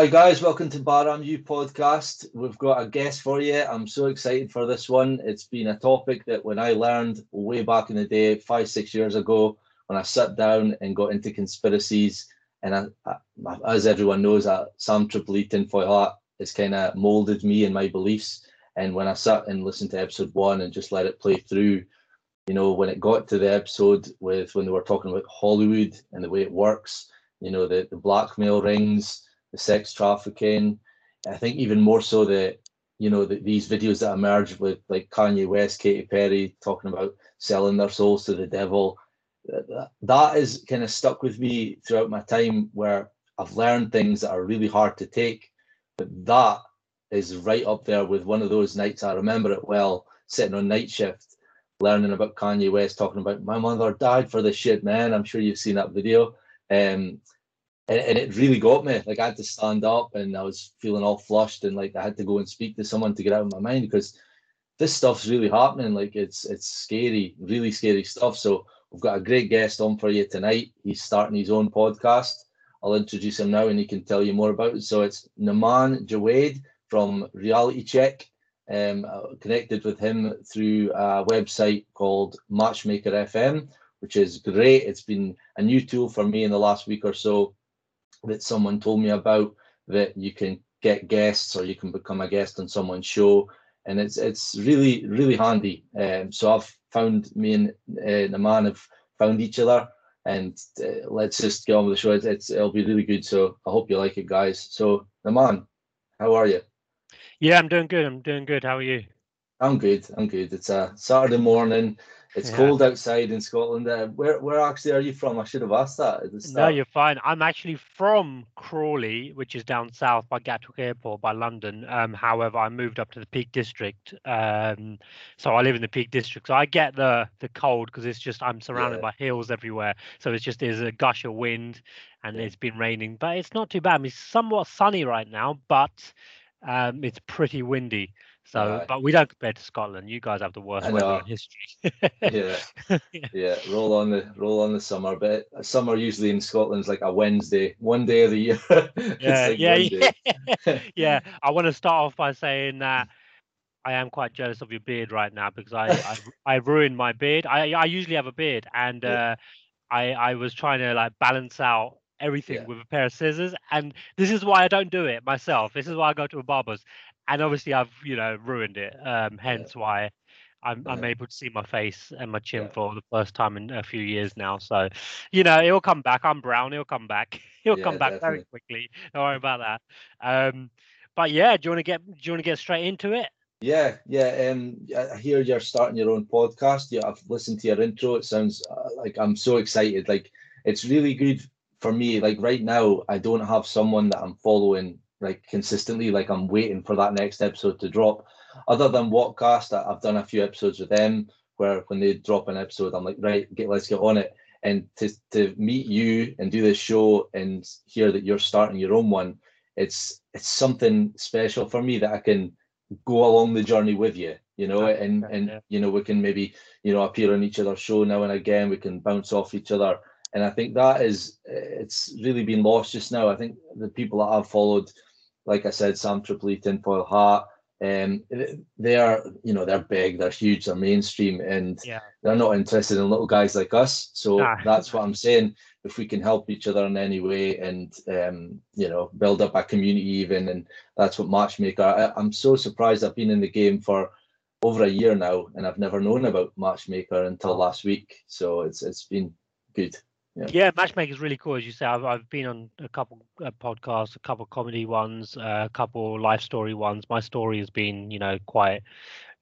Hi guys, welcome to Baram U podcast. We've got a guest for you. I'm so excited for this one. It's been a topic that when I learned way back in the day, five, six years ago, when I sat down and got into conspiracies, and I, I, as everyone knows, uh, Sam Tripoli Tinfoil Hat has kind of molded me and my beliefs. And when I sat and listened to episode one and just let it play through, you know, when it got to the episode with when they were talking about Hollywood and the way it works, you know, the, the blackmail rings, the sex trafficking. I think even more so the, you know, the, these videos that emerged with like Kanye West, Katy Perry talking about selling their souls to the devil. That, that is kind of stuck with me throughout my time where I've learned things that are really hard to take. But that is right up there with one of those nights. I remember it well, sitting on night shift, learning about Kanye West, talking about my mother died for this shit, man. I'm sure you've seen that video. Um, and, and it really got me. Like I had to stand up and I was feeling all flushed and like I had to go and speak to someone to get out of my mind because this stuff's really happening. Like it's it's scary, really scary stuff. So we've got a great guest on for you tonight. He's starting his own podcast. I'll introduce him now and he can tell you more about it. So it's Naman Jawed from Reality Check. Um, connected with him through a website called Matchmaker FM, which is great. It's been a new tool for me in the last week or so that someone told me about that you can get guests or you can become a guest on someone's show. And it's it's really really handy. Um, so i've found me and uh, Naman have found each other and uh, let's just get on with the show. It's, it's, it'll be really good. So i hope you like it guys. So Naman how are you? Yeah i'm doing good. I'm doing good. How are you? I'm good. I'm good. It's a saturday morning it's yeah. cold outside in Scotland. Uh, where where actually are you from? I should have asked that at the start. No, you're fine. I'm actually from Crawley, which is down south by Gatwick Airport, by London. Um, however, I moved up to the Peak District, um, so I live in the Peak District. So I get the the cold because it's just I'm surrounded yeah. by hills everywhere. So it's just there's a gush of wind, and yeah. it's been raining, but it's not too bad. I mean, it's somewhat sunny right now, but um, it's pretty windy. So, uh, but we don't compare to Scotland. You guys have the worst weather in history. yeah. yeah, Roll on the roll on the summer, but summer usually in Scotland is like a Wednesday, one day of the year. yeah, like yeah, yeah. yeah. I want to start off by saying that I am quite jealous of your beard right now because I I, I ruined my beard. I I usually have a beard, and uh, I I was trying to like balance out everything yeah. with a pair of scissors and this is why i don't do it myself this is why i go to a barber's and obviously I've you know ruined it. Um, hence yeah. why I'm yeah. I'm able to see my face and my chin yeah. for the first time in a few years now. So, you know, it'll come back. I'm brown. It'll come back. It'll come back definitely. very quickly. Don't worry about that. Um, but yeah, do you want to get do you want to get straight into it? Yeah, yeah. Um, I hear you're starting your own podcast. Yeah, I've listened to your intro. It sounds uh, like I'm so excited. Like it's really good for me. Like right now, I don't have someone that I'm following like consistently. Like I'm waiting for that next episode to drop. Other than Whatcast, I've done a few episodes with them where when they drop an episode, I'm like, right, get let's get on it. And to to meet you and do this show and hear that you're starting your own one, it's it's something special for me that I can go along the journey with you, you know, and and you know we can maybe you know appear on each other's show now and again. We can bounce off each other, and I think that is it's really been lost just now. I think the people that I've followed like I said, Sam Tripoli, Tinfoil Hat. Um, they are, you know, they're big, they're huge, they're mainstream, and yeah. they're not interested in little guys like us. So nah. that's what I'm saying. If we can help each other in any way, and um, you know, build up a community, even, and that's what Matchmaker. I, I'm so surprised. I've been in the game for over a year now, and I've never known about Matchmaker until last week. So it's it's been good. Yeah. yeah, Matchmaker is really cool, as you say. I've, I've been on a couple uh, podcasts, a couple comedy ones, uh, a couple life story ones. My story has been, you know, quite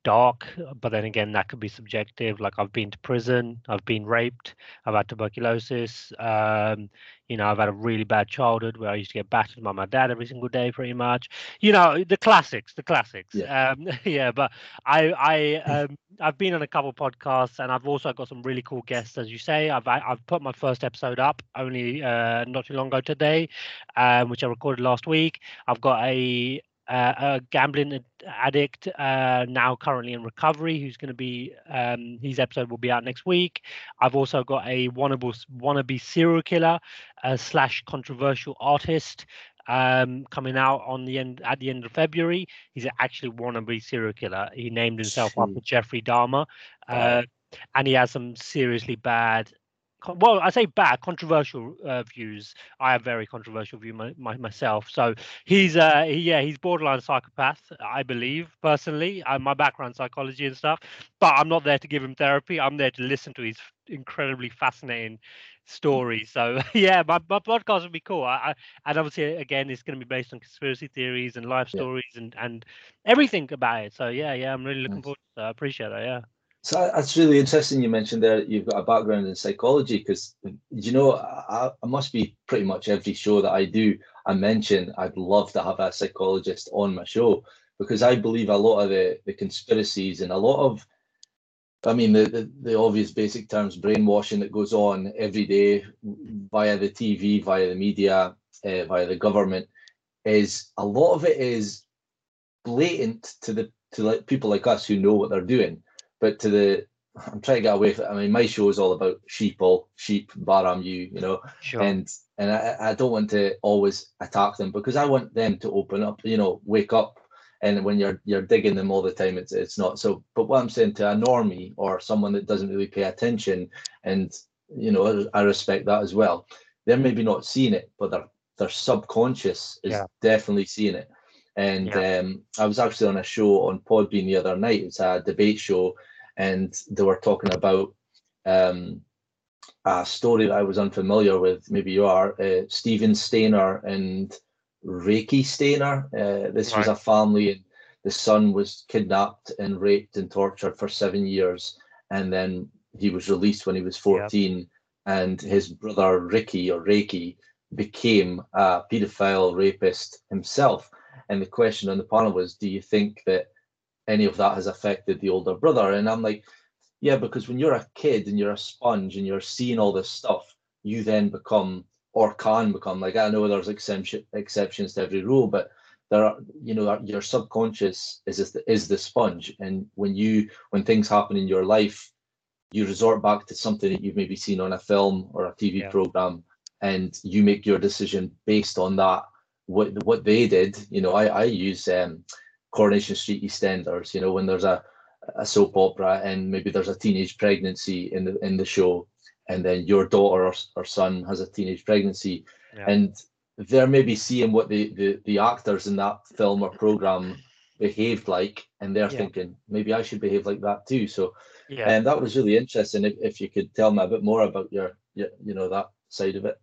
dark, but then again, that could be subjective. Like I've been to prison, I've been raped, I've had tuberculosis. Um, you know, I've had a really bad childhood where I used to get battered by my dad every single day, pretty much. You know, the classics, the classics. Yeah, um, yeah. But I, I, um, I've been on a couple podcasts, and I've also got some really cool guests, as you say. I've, I've put my first episode up only uh, not too long ago today, um, which I recorded last week. I've got a uh, a gambling addict uh, now currently in recovery who's going to be um, his episode will be out next week i've also got a wannabe, wannabe serial killer uh, slash controversial artist um, coming out on the end at the end of February. He's actually wannabe serial killer. He named himself after Jeffrey Dahmer, uh, and he has some seriously bad well i say bad controversial uh, views. I have very controversial view my, my, myself. So he's uh he, yeah he's borderline psychopath i believe personally. Uh, my background psychology and stuff but i'm not there to give him therapy. I'm there to listen to his incredibly fascinating story so yeah my, my podcast would be cool. I, I, and obviously again it's going to be based on conspiracy theories and life stories and and everything about it. So yeah yeah i'm really looking nice. forward to that. I appreciate that yeah so that's really interesting. You mentioned there you've got a background in psychology because you know I, I, must be pretty much every show that I do. I mention I'd love to have a psychologist on my show because I believe a lot of the the conspiracies and a lot of I mean the, the, the obvious basic terms brainwashing that goes on every day via the TV, via the media, uh, via the government is a lot of it is blatant to the to like people like us who know what they're doing but to the I'm trying to get away from I mean my show is all about sheeple, sheep, baram you, you know. Sure. And and I, I don't want to always attack them because I want them to open up, you know, wake up. And when you're you're digging them all the time, it's it's not so. But what I'm saying to a normie or someone that doesn't really pay attention, and you know, I respect that as well. They're maybe not seeing it, but their their subconscious is yeah. definitely seeing it. And yeah. um, I was actually on a show on Podbean the other night. It's a debate show, and they were talking about um, a story that I was unfamiliar with. Maybe you are uh, Steven Stayner and Reiki Stayner. Uh, this right. was a family, and the son was kidnapped and raped and tortured for seven years, and then he was released when he was 14. And his brother Ricky or Reiki became a paedophile rapist himself and the question on the panel was, do you think that any of that has affected the older brother? And I'm like, yeah, because when you're a kid and you're a sponge and you're seeing all this stuff, you then become or can become like I know there's exception, exceptions to every rule, but there are you know your subconscious is is the sponge, and when you when things happen in your life, you resort back to something that you've maybe seen on a film or a TV yeah. program, and you make your decision based on that what what they did. You know, I I use um, Coronation Street EastEnders. You know, when there's a a soap opera and maybe there's a teenage pregnancy in the in the show, and then your daughter or, or son has a teenage pregnancy, yeah. and they're maybe seeing what the, the the actors in that film or program behaved like, and they're yeah. thinking maybe I should behave like that too. So, yeah, and that was really interesting. If, if you could tell me a bit more about your, your you know that side of it.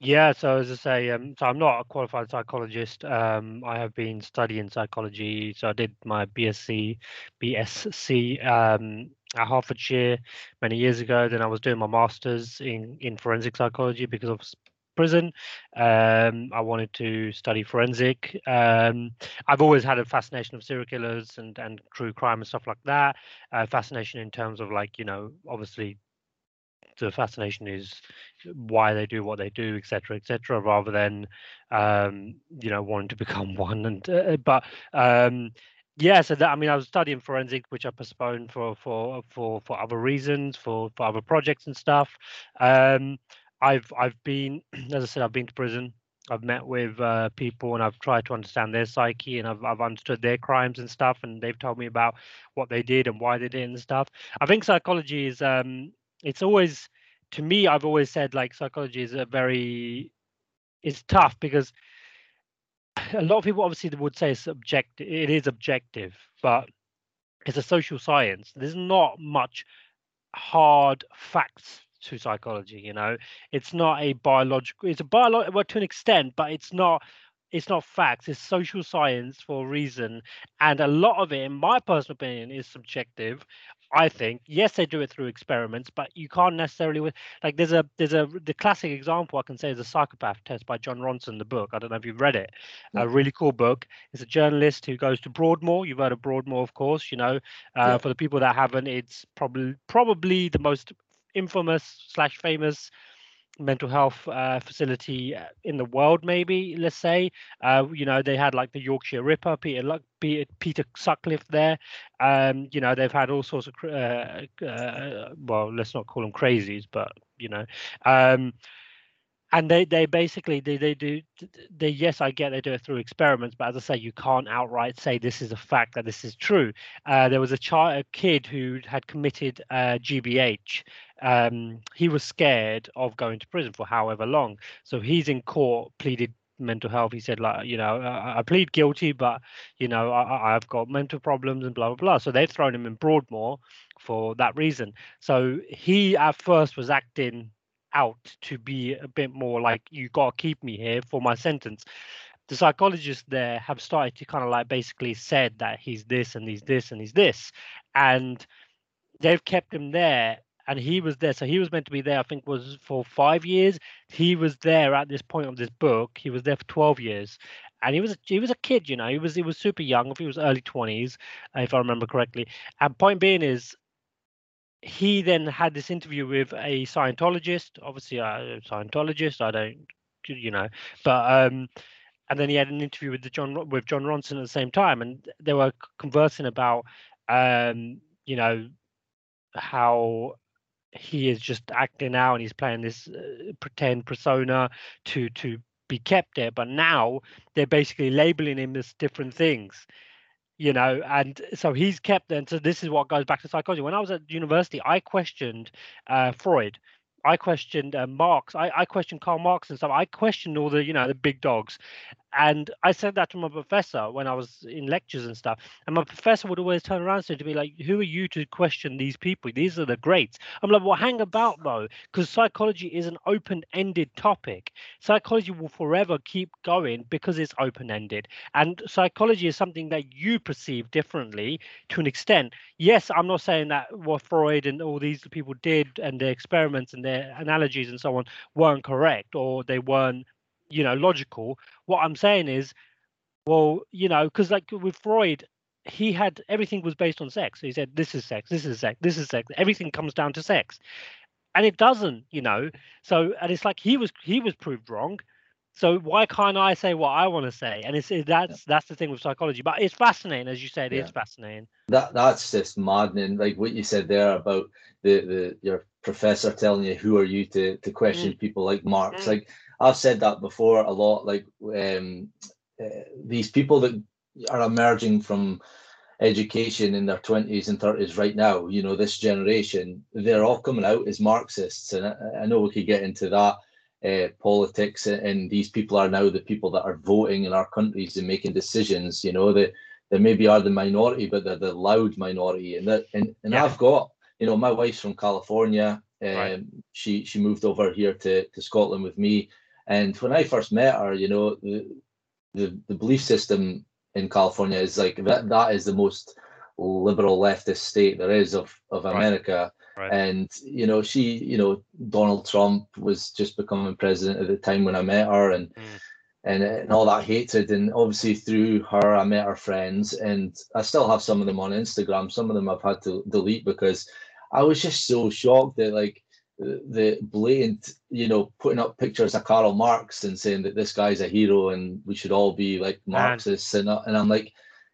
Yeah, so as I say, um, so I'm not a qualified psychologist. Um, I have been studying psychology. So I did my BSc, BSc um, at Hertfordshire many years ago. Then I was doing my masters in in forensic psychology because of prison. Um, I wanted to study forensic. Um, I've always had a fascination of serial killers and and true crime and stuff like that. Uh, fascination in terms of like you know obviously the fascination is why they do what they do, etc., etc., rather than um, you know wanting to become one. And uh, uh, but um, yeah, so that I mean, I was studying forensic, which I postponed for for for for other reasons, for for other projects and stuff. Um, I've I've been, as I said, I've been to prison. I've met with uh, people and I've tried to understand their psyche and I've I've understood their crimes and stuff, and they've told me about what they did and why they did and stuff. I think psychology is um, it's always to me i've always said like psychology is a very it's tough because a lot of people obviously would say it's objective it is objective but it's a social science. There's not much hard facts to psychology you know? It's not a biological it's a biological well, to an extent but it's not it's not facts. It's social science for a reason and a lot of it in my personal opinion is subjective I think yes, they do it through experiments, but you can't necessarily like there's a there's a the classic example I can say is a psychopath test by Jon Ronson, the book. I don't know if you've read it. A really cool book. It's a journalist who goes to Broadmoor. You've heard of Broadmoor, of course. You know, uh, yeah. for the people that haven't, it's probably probably the most infamous slash famous mental health uh, facility uh, in the world maybe let's say. Uh, you know they had like the yorkshire ripper peter peter, peter sutcliffe there. Um, you know they've had all sorts of uh, uh, well let's not call them crazies but you know. Um, and they they basically they, they do they yes i get they do it through experiments but as i say you can't outright say this is a fact that this is true. Uh, there was a child a kid who had committed uh, gbh um, he was scared of going to prison for however long. So he's in court pleaded mental health. He said like you know i, I plead guilty but you know I, i've got mental problems and blah blah blah. So they've thrown him in broadmoor for that reason. So he at first was acting out to be a bit more like you got to keep me here for my sentence. The psychologists there have started to kind of like basically said that he's this and he's this and he's this. And they've kept him there and he was there so he was meant to be there i think was for five years he was there at this point of this book he was there for 12 years and he was he was a kid you know he was he was super young if he was early 20s if i remember correctly and point being is he then had this interview with a Scientologist. Obviously, a Scientologist. I don't, you know, but um, and then he had an interview with the Jon with Jon Ronson at the same time, and they were conversing about, um, you know, how he is just acting out and he's playing this uh, pretend persona to to be kept there. But now they're basically labeling him as different things you know and so he's kept and so this is what goes back to psychology. When i was at university i questioned uh, freud I questioned uh, Marx. I, I questioned Karl Marx and stuff. I questioned all the, you know, the big dogs. And I said that to my professor when I was in lectures and stuff. And my professor would always turn around and to me like, "Who are you to question these people? These are the greats." I'm like, "Well, hang about though, because psychology is an open-ended topic. Psychology will forever keep going because it's open-ended, and psychology is something that you perceive differently to an extent. Yes, I'm not saying that what Freud and all these people did and their experiments and their analogies and so on weren't correct or they weren't you know logical what i'm saying is well you know because like with freud he had everything was based on sex. He said this is sex this is sex this is sex. Everything comes down to sex. And it doesn't you know. So and it's like he was he was proved wrong. So why can't i say what i want to say? And it's it, that's that's the thing with psychology. But it's fascinating as you said yeah. it's fascinating. That that's just maddening. Like what you said there about the the your professor telling you who are you to to question mm. people like marx mm. like I've said that before a lot. Like um, uh, these people that are emerging from education in their 20s and 30s right now, you know, this generation, they're all coming out as Marxists. And I, I know we could get into that uh, politics, and these people are now the people that are voting in our countries and making decisions. You know, they, they maybe are the minority, but they're the loud minority. And that, and, and yeah. I've got, you know, my wife's from California. Um, right. She she moved over here to, to Scotland with me and when I first met her, you know, the the, the belief system in California is like that that is the most liberal leftist state there is of of America. Right. Right. And you know, she, you know, Donald Trump was just becoming president at the time when I met her, and mm. and and all that hatred. And obviously through her, I met her friends, and I still have some of them on Instagram. Some of them I've had to delete because I was just so shocked that like the blatant, you know, putting up pictures of Karl Marx and saying that this guy's a hero and we should all be like Marxists, and, and I'm like,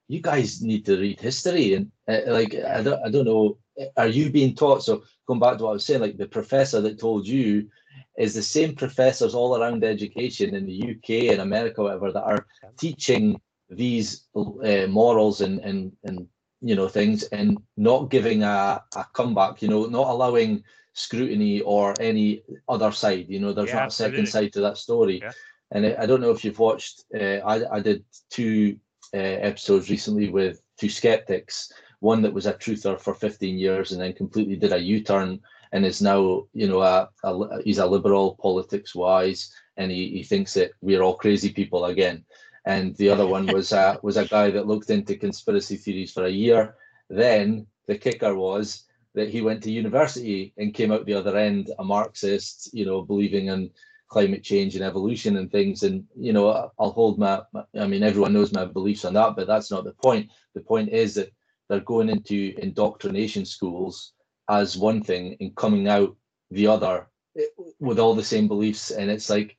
you guys need to read history and uh, like I don't I don't know, are you being taught? So going back to what I was saying, like the professor that told you is the same professors all around education in the UK and America, whatever, that are teaching these uh, morals and and and you know things and not giving a, a comeback, you know, not allowing scrutiny or any other side. You know, there's yeah, not a second side to that story. Yeah. And I don't know if you've watched. Uh, I I did two uh, episodes recently with two skeptics. One that was a truther for 15 years and then completely did a U-turn and is now, you know, a, a he's a liberal politics wise, and he, he thinks that we're all crazy people again. And the other one was a was a guy that looked into conspiracy theories for a year. Then the kicker was that he went to university and came out the other end a Marxist, you know, believing in climate change and evolution and things. And you know, I'll hold my, my, I mean, everyone knows my beliefs on that, but that's not the point. The point is that they're going into indoctrination schools as one thing and coming out the other eh, with all the same beliefs. And it's like,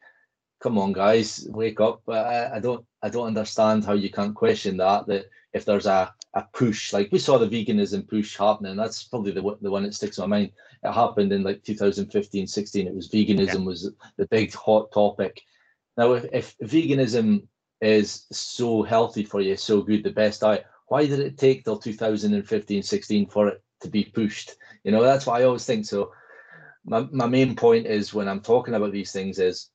come on, guys, wake up. I, I don't I don't understand how you can't question that. That if there's a a push like we saw the veganism push happening that's probably the, the one that sticks in my mind it happened in like 2015 16 it was veganism yeah. was the big hot topic now if, if veganism is so healthy for you so good the best diet why did it take till 2015 16 for it to be pushed you know that's what i always think so my, my main point is when i'm talking about these things is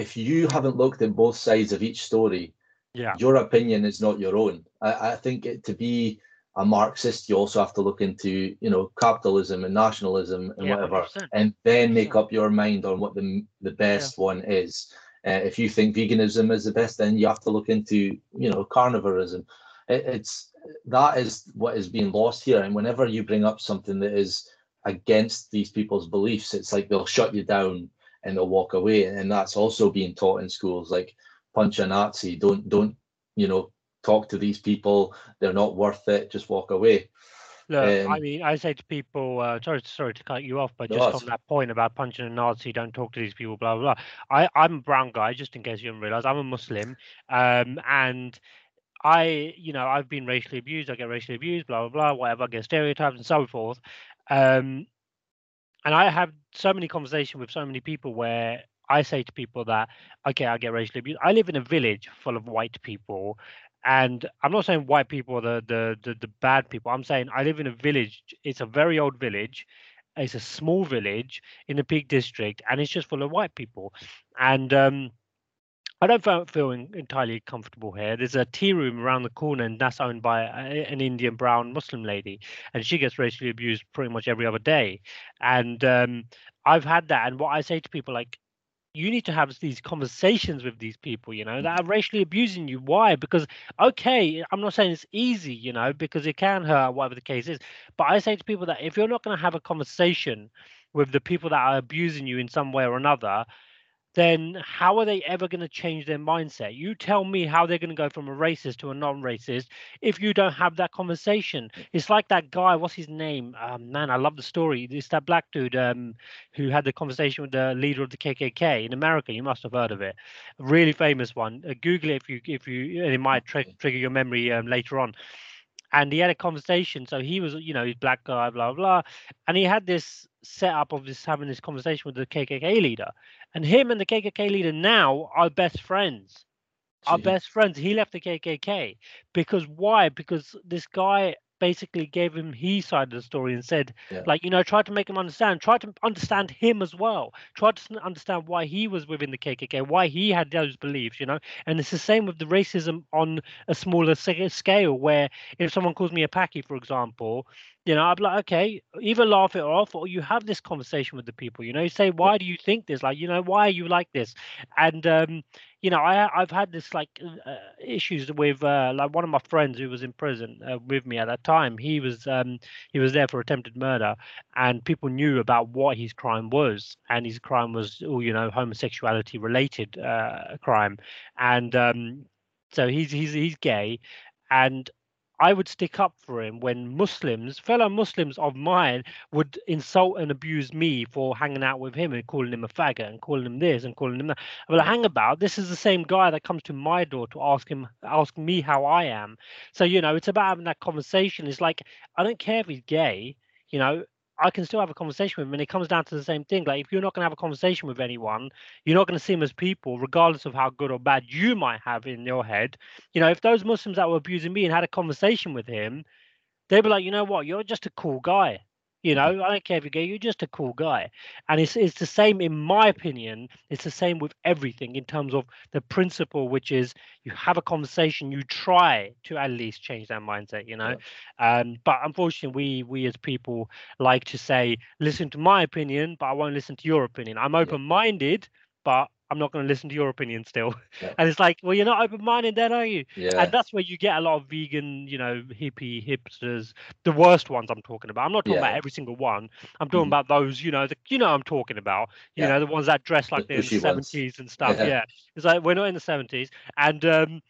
if you haven't looked at both sides of each story yeah. your opinion is not your own. I, I think it, to be a marxist you also have to look into you know capitalism and nationalism and yeah, whatever 100%. and then make up your mind on what the the best yeah. one is. Uh, if you think veganism is the best then you have to look into you know carnivorism. It, it's that is what is being lost here and whenever you bring up something that is against these people's beliefs it's like they'll shut you down and they'll walk away and that's also being taught in schools like punch a Nazi. Don't don't you know talk to these people. They're not worth it. Just walk away. Look, um, I mean, I say to people, uh, sorry, sorry to cut you off, but just on that point about punching a Nazi, don't talk to these people, blah blah blah. I, I'm a brown guy, just in case you didn't realize, I'm a Muslim, um, and I, you know, I've been racially abused. I get racially abused, blah blah blah, whatever. I get stereotypes and so forth. Um, and I have so many conversations with so many people where I say to people that, okay, I get racially abused. I live in a village full of white people. And I'm not saying white people are the, the, the, the bad people. I'm saying I live in a village. It's a very old village. It's a small village in a Peak District, and it's just full of white people. And um, I don't feel entirely comfortable here. There's a tea room around the corner, and that's owned by an Indian brown Muslim lady, and she gets racially abused pretty much every other day. And um, I've had that. And what I say to people, like, you need to have these conversations with these people, you know, that are racially abusing you. Why? Because, okay, I'm not saying it's easy, you know, because it can hurt, whatever the case is. But I say to people that if you're not going to have a conversation with the people that are abusing you in some way or another, then how are they ever going to change their mindset? You tell me how they're going to go from a racist to a non-racist if you don't have that conversation. It's like that guy. What's his name? Um, man, I love the story. It's that black dude um, who had the conversation with the leader of the KKK in America. You must have heard of it. A really famous one. Uh, Google it if you if you. And it might trigger your memory um, later on and he had a conversation. So he was, you know, he's black guy, blah blah, and he had this setup of this having this conversation with the KKK leader, and him and the KKK leader now are best friends. Are best friends. He left the KKK because why? Because this guy basically gave him his side of the story and said, yeah. like, you know, try to make him understand, try to understand him as well, try to understand why he was within the KKK, why he had those beliefs, you know. And it's the same with the racism on a smaller scale, where if someone calls me a Paki, for example, you know, I'm like, okay, either laugh it off or you have this conversation with the people. You know, you say, why do you think this? Like, you know, why are you like this? And um, you know, I I've had this like uh, issues with uh, like one of my friends who was in prison uh, with me at that time. He was um he was there for attempted murder, and people knew about what his crime was, and his crime was oh you know homosexuality related uh, crime, and um so he's he's he's gay, and I would stick up for him when Muslims, fellow Muslims of mine, would insult and abuse me for hanging out with him and calling him a faggot and calling him this and calling him that. Well, hang about. This is the same guy that comes to my door to ask him, ask me how I am. So you know, it's about having that conversation. It's like I don't care if he's gay. You know, I can still have a conversation with him. And it comes down to the same thing. Like if you're not going to have a conversation with anyone, you're not going to see them as people, regardless of how good or bad you might have in your head. You know, if those Muslims that were abusing me and had a conversation with him, they'd be like, you know what, you're just a cool guy. You know, I don't care if you're gay, you're just a cool guy. And it's it's the same, in my opinion, it's the same with everything in terms of the principle, which is you have a conversation, you try to at least change that mindset, you know. Yeah. Um, but unfortunately we we as people like to say, listen to my opinion, but I won't listen to your opinion. I'm open-minded, but I'm not going to listen to your opinion still. Yeah. And it's like, well, you're not open minded then, are you? Yeah. And that's where you get a lot of vegan, you know, hippie hipsters, the worst ones I'm talking about. I'm not talking yeah. about every single one. I'm talking mm. about those, you know, the, you know, I'm talking about, you yeah. know, the ones that dress like the they're in the 70s and stuff. Yeah. It's like, we're not in the 70s. And, um,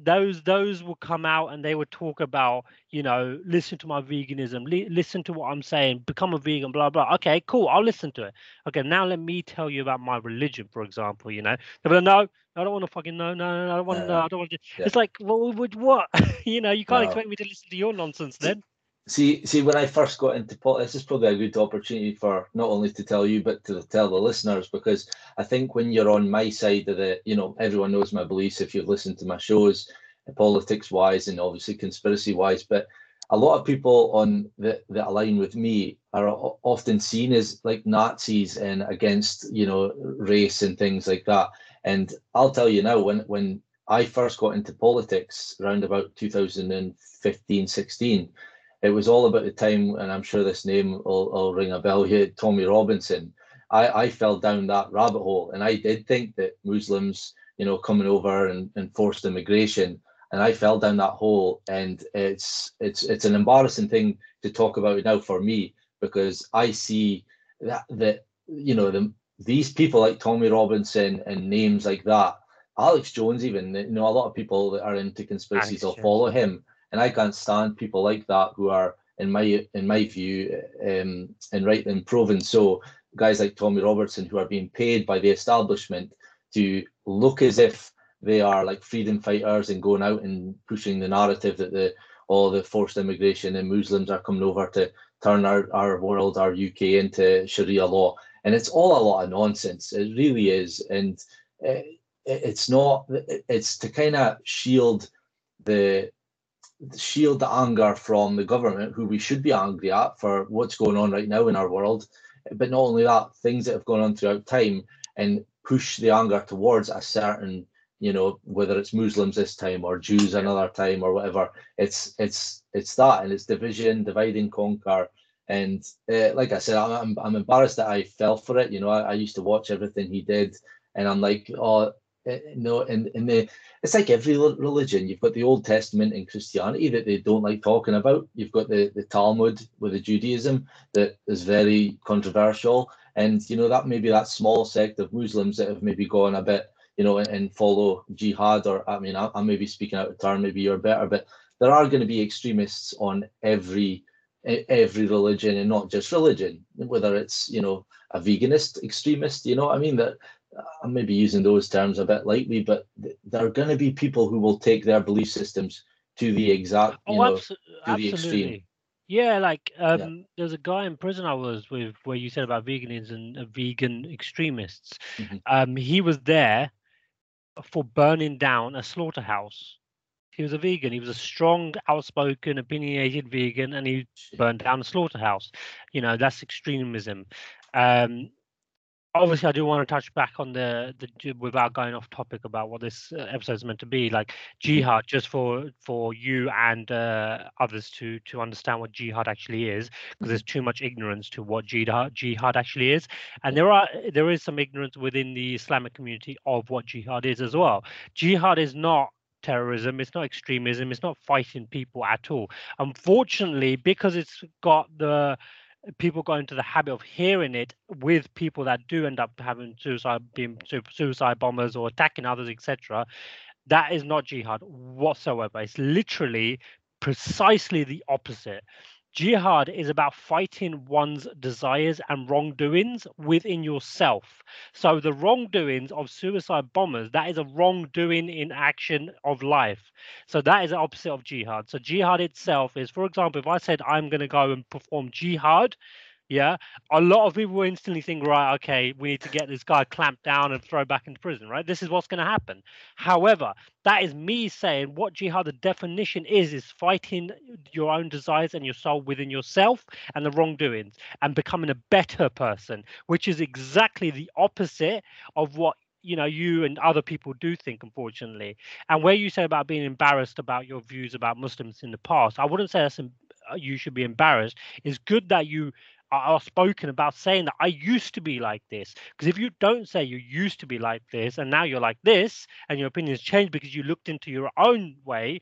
those those will come out and they would talk about you know listen to my veganism li- listen to what i'm saying become a vegan blah blah okay cool i'll listen to it okay now let me tell you about my religion for example you know but no I don't want to fucking know. No, no, no I don't want to uh, know. I don't want to. Yeah. It's like, well, what? what? you know, you can't no. expect me to listen to your nonsense then. See, see, when I first got into politics, this is probably a good opportunity for not only to tell you, but to tell the listeners, because I think when you're on my side of the, you know, everyone knows my beliefs if you've listened to my shows, uh, politics wise and obviously conspiracy wise, but a lot of people on the, that align with me are often seen as like Nazis and against, you know, race and things like that. And I'll tell you now, when when I first got into politics around about 2015, 16, it was all about the time, and I'm sure this name will, will ring a bell here, Tommy Robinson. I, I fell down that rabbit hole, and I did think that Muslims, you know, coming over and, and forced immigration, and I fell down that hole, and it's it's it's an embarrassing thing to talk about now for me because I see that that you know the, these people like Tommy Robinson and names like that, Alex Jones even, you know, a lot of people that are into conspiracies will follow him and I can't stand people like that who are, in my in my view, um, and right and proven so, guys like Tommy Robertson who are being paid by the establishment to look as if they are like freedom fighters and going out and pushing the narrative that the all the forced immigration and Muslims are coming over to turn our, our world, our UK into Sharia law. And it's all a lot of nonsense. It really is. And it, it's not, it's to kind of shield the shield the anger from the government, who we should be angry at for what's going on right now in our world. But not only that, things that have gone on throughout time and push the anger towards a certain, you know, whether it's Muslims this time or Jews another time or whatever. It's it's it's that and it's division, divide and conquer. And uh, like I said, I'm, I'm embarrassed that I fell for it. You know, I, I used to watch everything he did, and I'm like, oh, Eh, no, in, in the it's like every religion. You've got the Old Testament and Christianity that they don't like talking about. You've got the, the Talmud with the Judaism that is very controversial. And you know, that maybe that small sect of Muslims that have maybe gone a bit, you know, and, and follow jihad, or I mean, I, I may be speaking out of turn, maybe you're better, but there are going to be extremists on every every religion and not just religion whether it's you know a veganist extremist you know what i mean that I'm maybe using those terms a bit lightly, but there are going to be people who will take their belief systems to the exact, you oh, know, abso- to absolutely. the extreme. Yeah, like um, yeah. there's a guy in prison I was with where you said about vegans and uh, vegan extremists. Mm-hmm. Um, he was there for burning down a slaughterhouse. He was a vegan. He was a strong, outspoken, opinionated vegan, and he burned down a slaughterhouse. You know, that's extremism. Um, obviously i do want to touch back on the the without going off topic about what this uh, episode is meant to be like mm-hmm. jihad just for for you and uh, others to to understand what jihad actually is because there's too much ignorance to what jihad jihad actually is. And there are there is some ignorance within the islamic community of what jihad is as well. Jihad is not terrorism it's not extremism it's not fighting people at all. Unfortunately because it's got the people go into the habit of hearing it with people that do end up having suicide being suicide bombers or attacking others etc that is not jihad whatsoever. It's literally precisely the opposite Jihad is about fighting one's desires and wrongdoings within yourself. So the wrongdoings of suicide bombers, that is a wrongdoing in action of life. So that is the opposite of jihad. So jihad itself is, for example, if I said I'm going to go and perform jihad, yeah, a lot of people will instantly think, right, okay, we need to get this guy clamped down and throw back into prison, right? This is what's going to happen. However, that is me saying what jihad, the definition is, is fighting your own desires and your soul within yourself and the wrongdoings and becoming a better person, which is exactly the opposite of what you know you and other people do think unfortunately and where you say about being embarrassed about your views about muslims in the past i wouldn't say that's uh, you should be embarrassed it's good that you are spoken about saying that I used to be like this. Because if you don't say you used to be like this and now you're like this and your opinions change because you looked into your own way,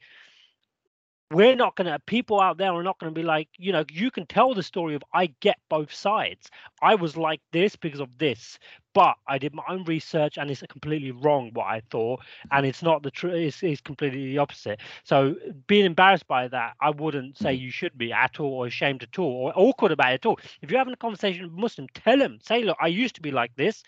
we're not going to people out there are not going to be like you know you can tell the story of i get both sides i was like this because of this but i did my own research and it's completely wrong what i thought and it's not the truth it's, it's completely the opposite so being embarrassed by that i wouldn't say Mm-hmm. you should be at all or ashamed at all or awkward about it at all if you're having a conversation with a muslim tell them say look i used to be like this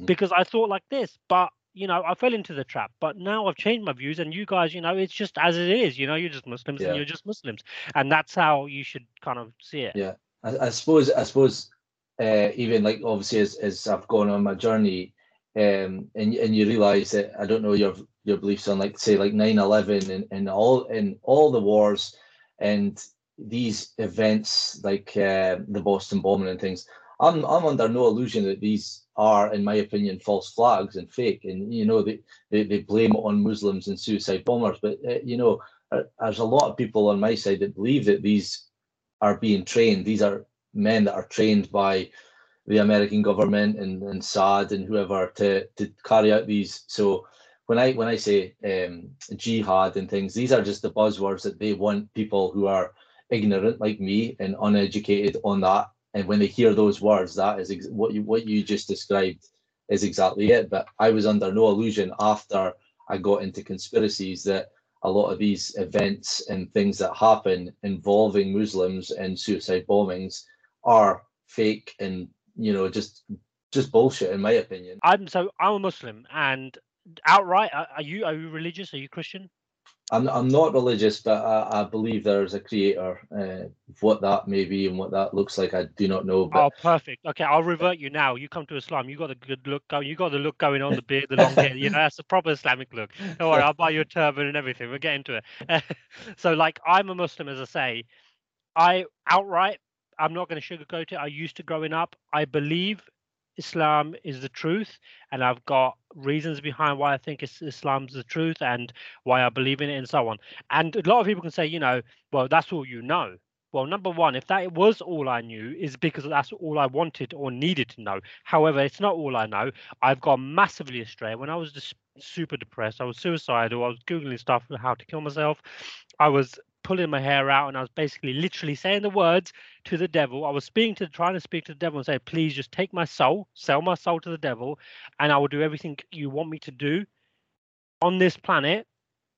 Mm. because i thought like this but you know, I fell into the trap, but now I've changed my views, and you guys, you know, it's just as it is. You know, you're just Muslims, Yeah. and you're just Muslims, and that's how you should kind of see it. Yeah. I, I suppose I suppose uh, even like obviously as, as I've gone on my journey, um, and and you realise that I don't know your your beliefs on like say like 9-11 and, and all and all the wars and these events like uh, the Boston bombing and things. I'm I'm under no illusion that these are, in my opinion, false flags and fake. And you know they they, they blame it on Muslims and suicide bombers, but uh, you know uh, there's a lot of people on my side that believe that these are being trained. These are men that are trained by the American government and, and SAD and whoever to, to carry out these. So when I when I say um, jihad and things, these are just the buzzwords that they want people who are ignorant like me and uneducated on that. And when they hear those words, that is ex- what you what you just described is exactly it. But I was under no illusion after I got into conspiracies that a lot of these events and things that happen involving Muslims and suicide bombings are fake and you know just just bullshit in my opinion. I'm so I'm a Muslim, and outright, are are you are you religious? Are you Christian? I'm I'm not religious, but I, I believe there's a creator. Uh, what that may be and what that looks like, I do not know. But Oh, perfect. Okay, I'll revert you now. You come to Islam. You got the good look going. You got the look going on, the beard, the long hair. You know, that's a proper Islamic look. Don't worry, I'll buy you a turban and everything. We'll get into it. so, like, I'm a Muslim, as I say. I outright, I'm not going to sugarcoat it. I used to growing up. I believe Islam is the truth, and I've got reasons behind why I think is- Islam's the truth and why I believe in it, and so on. And a lot of people can say, you know, well, that's all you know. Well, number one, if that was all I knew, is because that's all I wanted or needed to know. However, it's not all I know. I've gone massively astray. When I was just super depressed, I was suicidal. I was googling stuff on how to kill myself. I was pulling my hair out, and I was basically literally saying the words to the devil. I was speaking to trying to speak to the devil and say, "Please, just take my soul, sell my soul to the devil, and I will do everything you want me to do on this planet,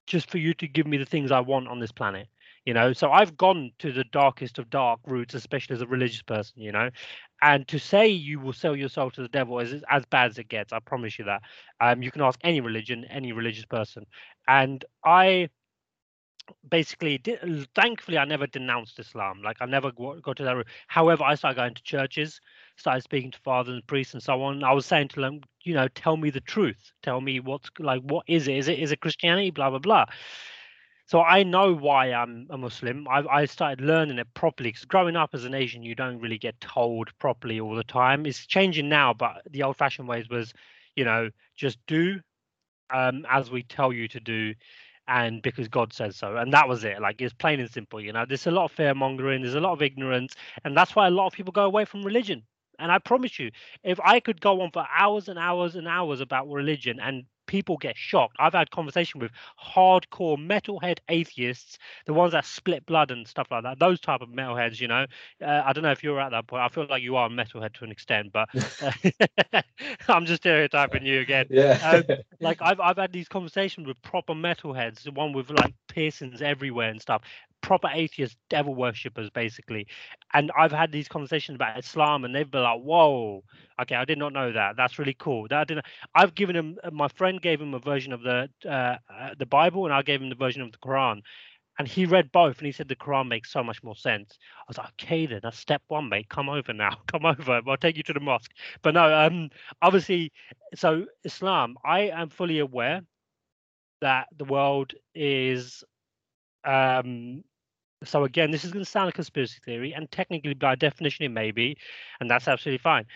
just for you to give me the things I want on this planet." You know, so I've gone to the darkest of dark roots, especially as a religious person. You know, and to say you will sell your soul to the devil is as bad as it gets. I promise you that. Um, you can ask any religion, any religious person, and I basically thankfully i never denounced islam. Like i never go, go to that route however i started going to churches started speaking to fathers and priests and so on. I was saying to them you know tell me the truth. Tell me what's like what is it? Is it is it christianity? Blah blah blah. So i know why i'm a muslim. I, I started learning it properly because growing up as an asian you don't really get told properly all the time. It's changing now but the old fashioned ways was you know just do um, as we tell you to do and because God says so. And that was it. Like it's plain and simple, you know. There's a lot of fear mongering, there's a lot of ignorance, and that's why a lot of people go away from religion. And I promise you, if I could go on for hours and hours and hours about religion and people get shocked. I've had conversation with hardcore metalhead atheists, the ones that split blood and stuff like that. Those type of metalheads, you know. Uh, I don't know if you're at that point. I feel like you are a metalhead to an extent, but uh, I'm just stereotyping you again yeah, like I've I've had these conversations with proper metalheads, the one with like piercings everywhere and stuff, proper atheist devil worshippers basically. And I've had these conversations about Islam, and they've been like, "Whoa, okay, I did not know that. That's really cool." That I didn't. I've given him. My friend gave him a version of the uh, uh, the Bible, and I gave him the version of the Quran. And he read both, and he said the Quran makes so much more sense. I was like, okay, then that's step one, mate. Come over now. Come over. I'll take you to the mosque. But no, um, obviously, so Islam, I am fully aware that the world is um so again this is going to sound like a conspiracy theory and technically by definition it may be and that's absolutely fine.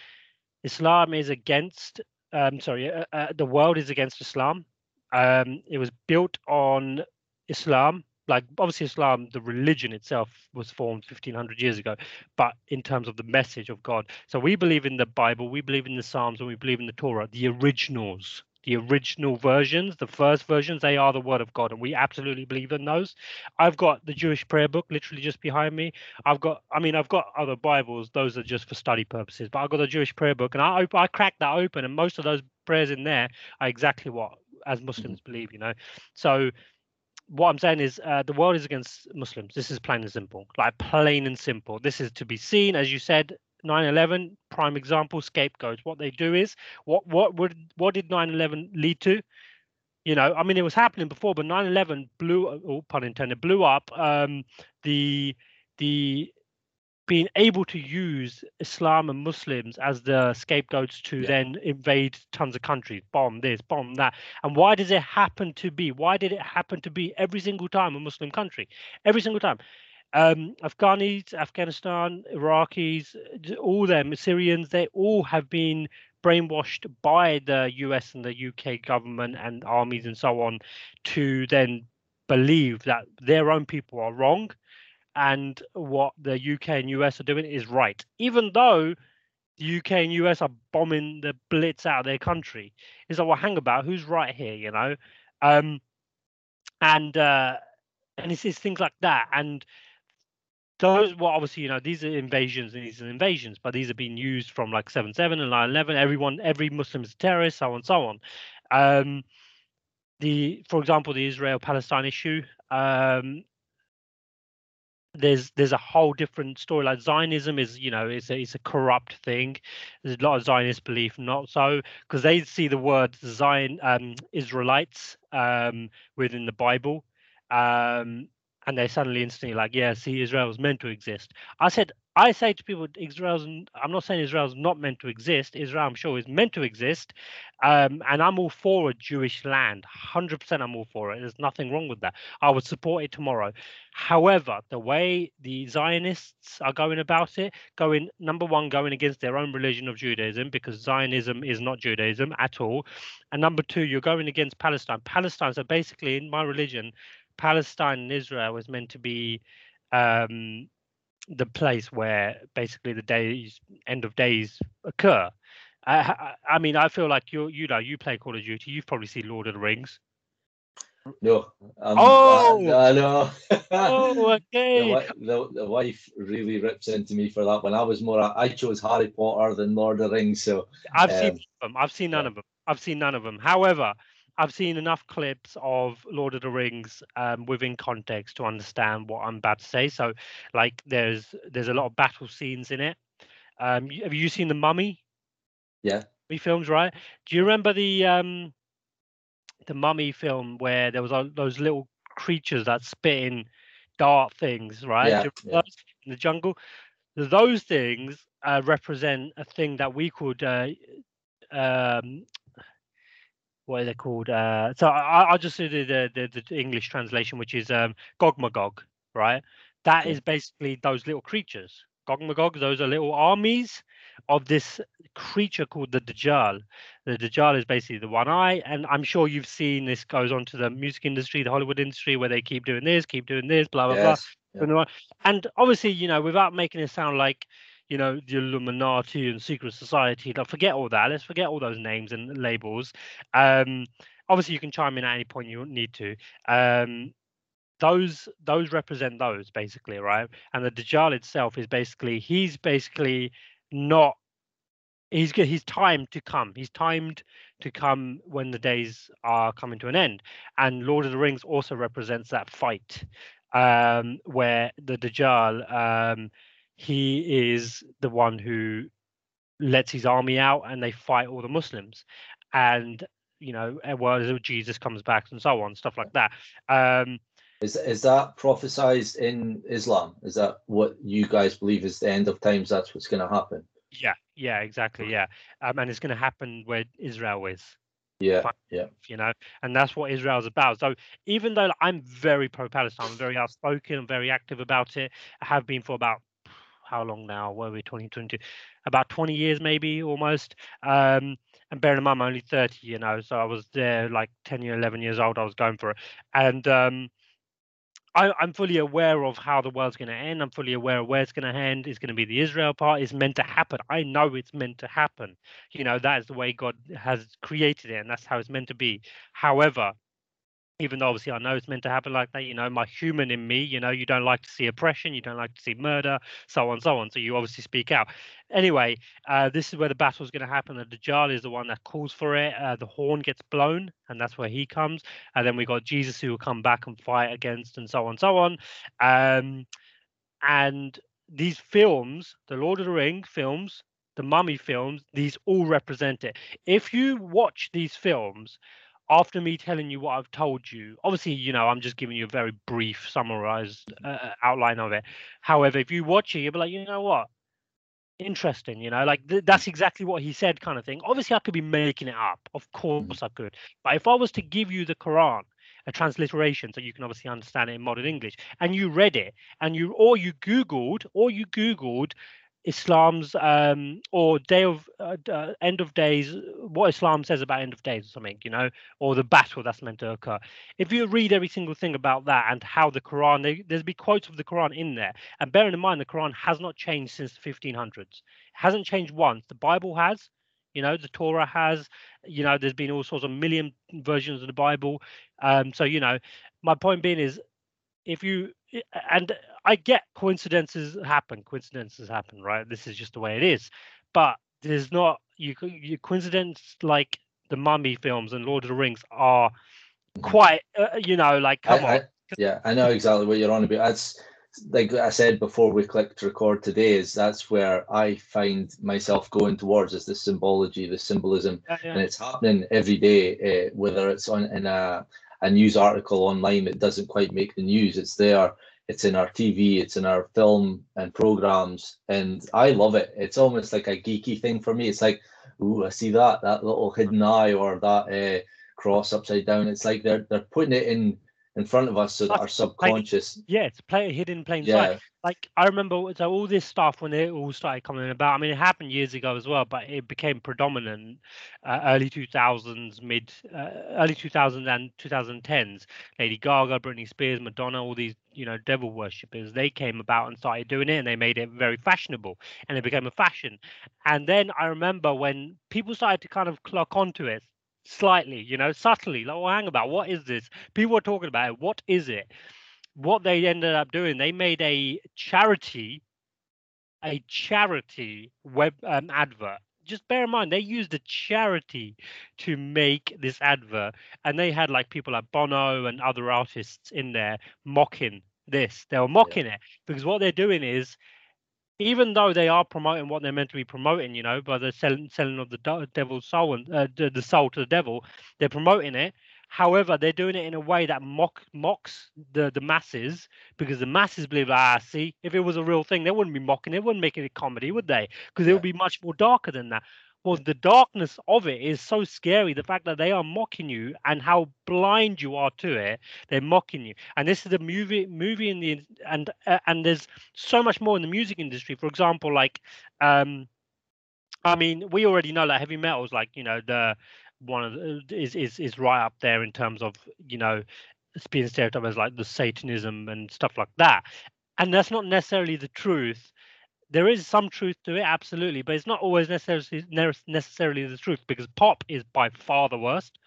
Islam is against um sorry uh, uh, the world is against islam. Um it was built on islam like obviously islam the religion itself was formed 1500 years ago but in terms of the message of god. So we believe in the bible we believe in the psalms and we believe in the torah the originals the original versions, the first versions, they are the word of God, and we absolutely believe in those. I've got the Jewish prayer book literally just behind me. I've got, I mean, I've got other Bibles; those are just for study purposes. But I've got a Jewish prayer book, and I I cracked that open, and most of those prayers in there are exactly what as mm-hmm. Muslims mm-hmm. believe. You know, so what I'm saying is uh, the world is against Muslims. This is plain and simple, like plain and simple. This is to be seen, as you said, 9/11 prime example scapegoats. What they do is what what would what did 9/11 lead to? You know, I mean, it was happening before, but 9/11 blew, oh, pun intended, blew up um, the the being able to use Islam and Muslims as the scapegoats to yeah. then invade tons of countries, bomb this, bomb that. And why does it happen to be? Why did it happen to be every single time a Muslim country? Every single time um, Afghanis, Afghanistan, Iraqis, all them Syrians, they all have been brainwashed by the US and the UK government and armies and so on to then believe that their own people are wrong and what the UK and US are doing is right, even though the UK and US are bombing the blitz out of their country. It's like, well, hang about, who's right here, you know? Um, and uh, and it's, it's things like that. And those well obviously you know these are invasions and these are invasions but these are being used from like 7 7 and 9 11 everyone every muslim is a terrorist so on and so on. Um the for example the israel palestine issue um there's there's a whole different story. Like zionism is you know it's a, it's a corrupt thing. There's a lot of zionist belief not so because they see the word zion um israelites um within the bible. Um and they suddenly instantly like, yeah, see, Israel's meant to exist. I said, I say to people, Israel's. I'm not saying Israel's not meant to exist. Israel, I'm sure, is meant to exist, um, and I'm all for a Jewish land. Hundred percent, I'm all for it. There's nothing wrong with that. I would support it tomorrow. However, the way the Zionists are going about it, going number one, going against their own religion of Judaism, because Zionism is not Judaism at all, and number two, you're going against Palestine. Palestine, so basically, in my religion, Palestine and Israel was meant to be um, the place where basically the days end of days occur. I, I mean, I feel like you you know you play Call of Duty. You've probably seen Lord of the Rings. No. Um, oh. I, I know. oh, okay. the, the, the, wife really rips into me for that one. I was more. I chose Harry Potter than Lord of the Rings. So I've um, seen them. I've seen none yeah. of them. I've seen none of them. However, I've seen enough clips of Lord of the Rings um, within context to understand what I'm about to say. So, like, there's there's a lot of battle scenes in it. Um, have you seen the Mummy? Yeah. Mummy films, right? Do you remember the um, the Mummy film where there was all those little creatures that spit in dart things, right? Yeah, yeah. In the jungle, those things uh, represent a thing that we could uh, um, what are they called? Uh, so I, will just do the, the, the English translation, which is um, Gog Magog, right? That is basically those little creatures. Gog Magog, those are little armies of this creature called the Dajjal. The Dajjal is basically the one eye, and I'm sure you've seen this goes on to the music industry, the Hollywood industry, where they keep doing this, keep doing this, blah blah yes. blah. Yeah. And obviously, you know, without making it sound like you know, the Illuminati and secret society. Like, forget all that. Let's forget all those names and labels. Um, obviously, you can chime in at any point you need to. Um, those those represent those basically, right? And the Dajjal itself is basically he's basically not he's he's timed to come. He's timed to come when the days are coming to an end. And Lord of the Rings also represents that fight um, where the Dajjal um, he is the one who lets his army out and they fight all the Muslims. And you know, well, Jesus comes back and so on, stuff like that. Um, is is that prophesized in Islam? Is that what you guys believe is the end of times? That's what's going to happen. Yeah, yeah, exactly. Yeah, um, and it's going to happen where Israel is. Yeah, yeah. You know, and that's what Israel's about. So even though I'm very pro-Palestine, I'm very outspoken, I'm very active about it. I have been for about how long now? Were we 2022? About 20 years, maybe almost. Um, and bearing in mind, I'm only 30, you know, so I was there like 10 year, 11 years old. I was going for it, and um, I, am fully aware of how the world's going to end. I'm fully aware of where it's going to end. It's going to be the Israel part. It's meant to happen. I know it's meant to happen. You know, that is the way God has created it, and that's how it's meant to be. However, even though obviously I know it's meant to happen like that, you know, my human in me, you know, you don't like to see oppression, you don't like to see murder, so on, so on. So you obviously speak out. Anyway, uh, this is where the battle is going to happen. The Dajjal is the one that calls for it. Uh, the horn gets blown, and that's where he comes. And then we got Jesus who will come back and fight against, and so on, so on. Um, and these films, the Lord of the Ring films, the Mummy films, these all represent it. If you watch these films, after me telling you what I've told you, obviously, you know, I'm just giving you a very brief, summarized uh, uh, outline of it. However, if you watch it, you'll be like, you know what? Interesting, you know, like th- that's exactly what he said, kind of thing. Obviously, I could be making it up. Of mm. course, I could. But if I was to give you the Quran, a transliteration, so you can obviously understand it in modern English, and you read it, and you or you Googled, or you Googled Islam's um, or day of uh, uh, end of days, what Islam says about end of days or something, you know, or the battle that's meant to occur. If you read every single thing about that and how the Quran, they, there's be quotes of the Quran in there, and bearing in mind the Quran has not changed since the 1500s. It hasn't changed once. The Bible has, you know, the Torah has, you know, there's been all sorts of million versions of the Bible. Um, so you know, my point being is, if you and I get coincidences happen. Coincidences happen, right? This is just the way it is. But there's not you. You coincidence like the Mummy films and Lord of the Rings are quite, uh, you know, like come I, on. I, yeah, I know exactly what you're on about. That's like I said before we clicked record today. Is that's where I find myself going towards is the symbology, the symbolism, yeah, yeah. and it's happening every day. Uh, whether it's on in a a news article online that doesn't quite make the news, it's there it's in our TV, it's in our film and programs, and I love it. It's almost like a geeky thing for me. It's like, ooh, I see that that little hidden eye or that uh, cross upside down. It's like they're they're putting it in in front of us so that our subconscious. Like, yeah, it's play hidden plain yeah. sight. Like I remember, so all this stuff when it all started coming about. I mean, it happened years ago as well, but it became predominant uh, early 2000s, mid uh, early 2000s and 2010s. Lady Gaga, Britney Spears, Madonna, all these you know devil worshippers, they came about and started doing it, and they made it very fashionable, and it became a fashion. And then I remember when people started to kind of clock onto it slightly, you know, subtly. Like, well, hang about, what is this? People were talking about it. What is it? What they ended up doing, they made a charity, a charity web um, advert. Just bear in mind, they used a charity to make this advert, and they had like people like Bono and other artists in there mocking this. They were mocking yeah. it because what they're doing is even though they are promoting what they're meant to be promoting, you know, by the selling selling of the devil's soul and uh, the, soul to the devil, they're promoting it. However, they're doing it in a way that mock mocks the the masses because the masses believe, ah, see, if it was a real thing, they wouldn't be mocking it, wouldn't make it a comedy, would they? Because it would be much more darker than that well the darkness of it is so scary the fact that they are mocking you and how blind you are to it they're mocking you. And this is the movie movie in the and uh, and there's so much more in the music industry. For example like um i mean we already know like heavy metals like you know the one of the, is is is right up there in terms of you know being stereotyped as like the satanism and stuff like that. And that's not necessarily the truth there is some truth to it, absolutely, but it's not always necessarily necessarily the truth because pop is by far the worst.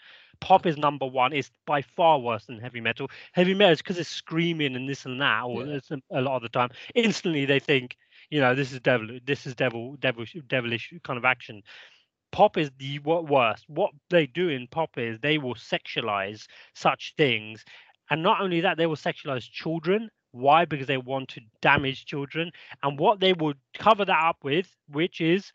Pop is number one. It's by far worse than heavy metal. Heavy metal is because it's screaming and this and that, or yeah. a, lot of the time. Instantly, they think, you know, this is devil, this is devil, devilish, devilish kind of action. Pop is the worst. What they do in pop is they will sexualize such things, and not only that, they will sexualize children why? Because they want to damage children. And what they will cover that up with, which is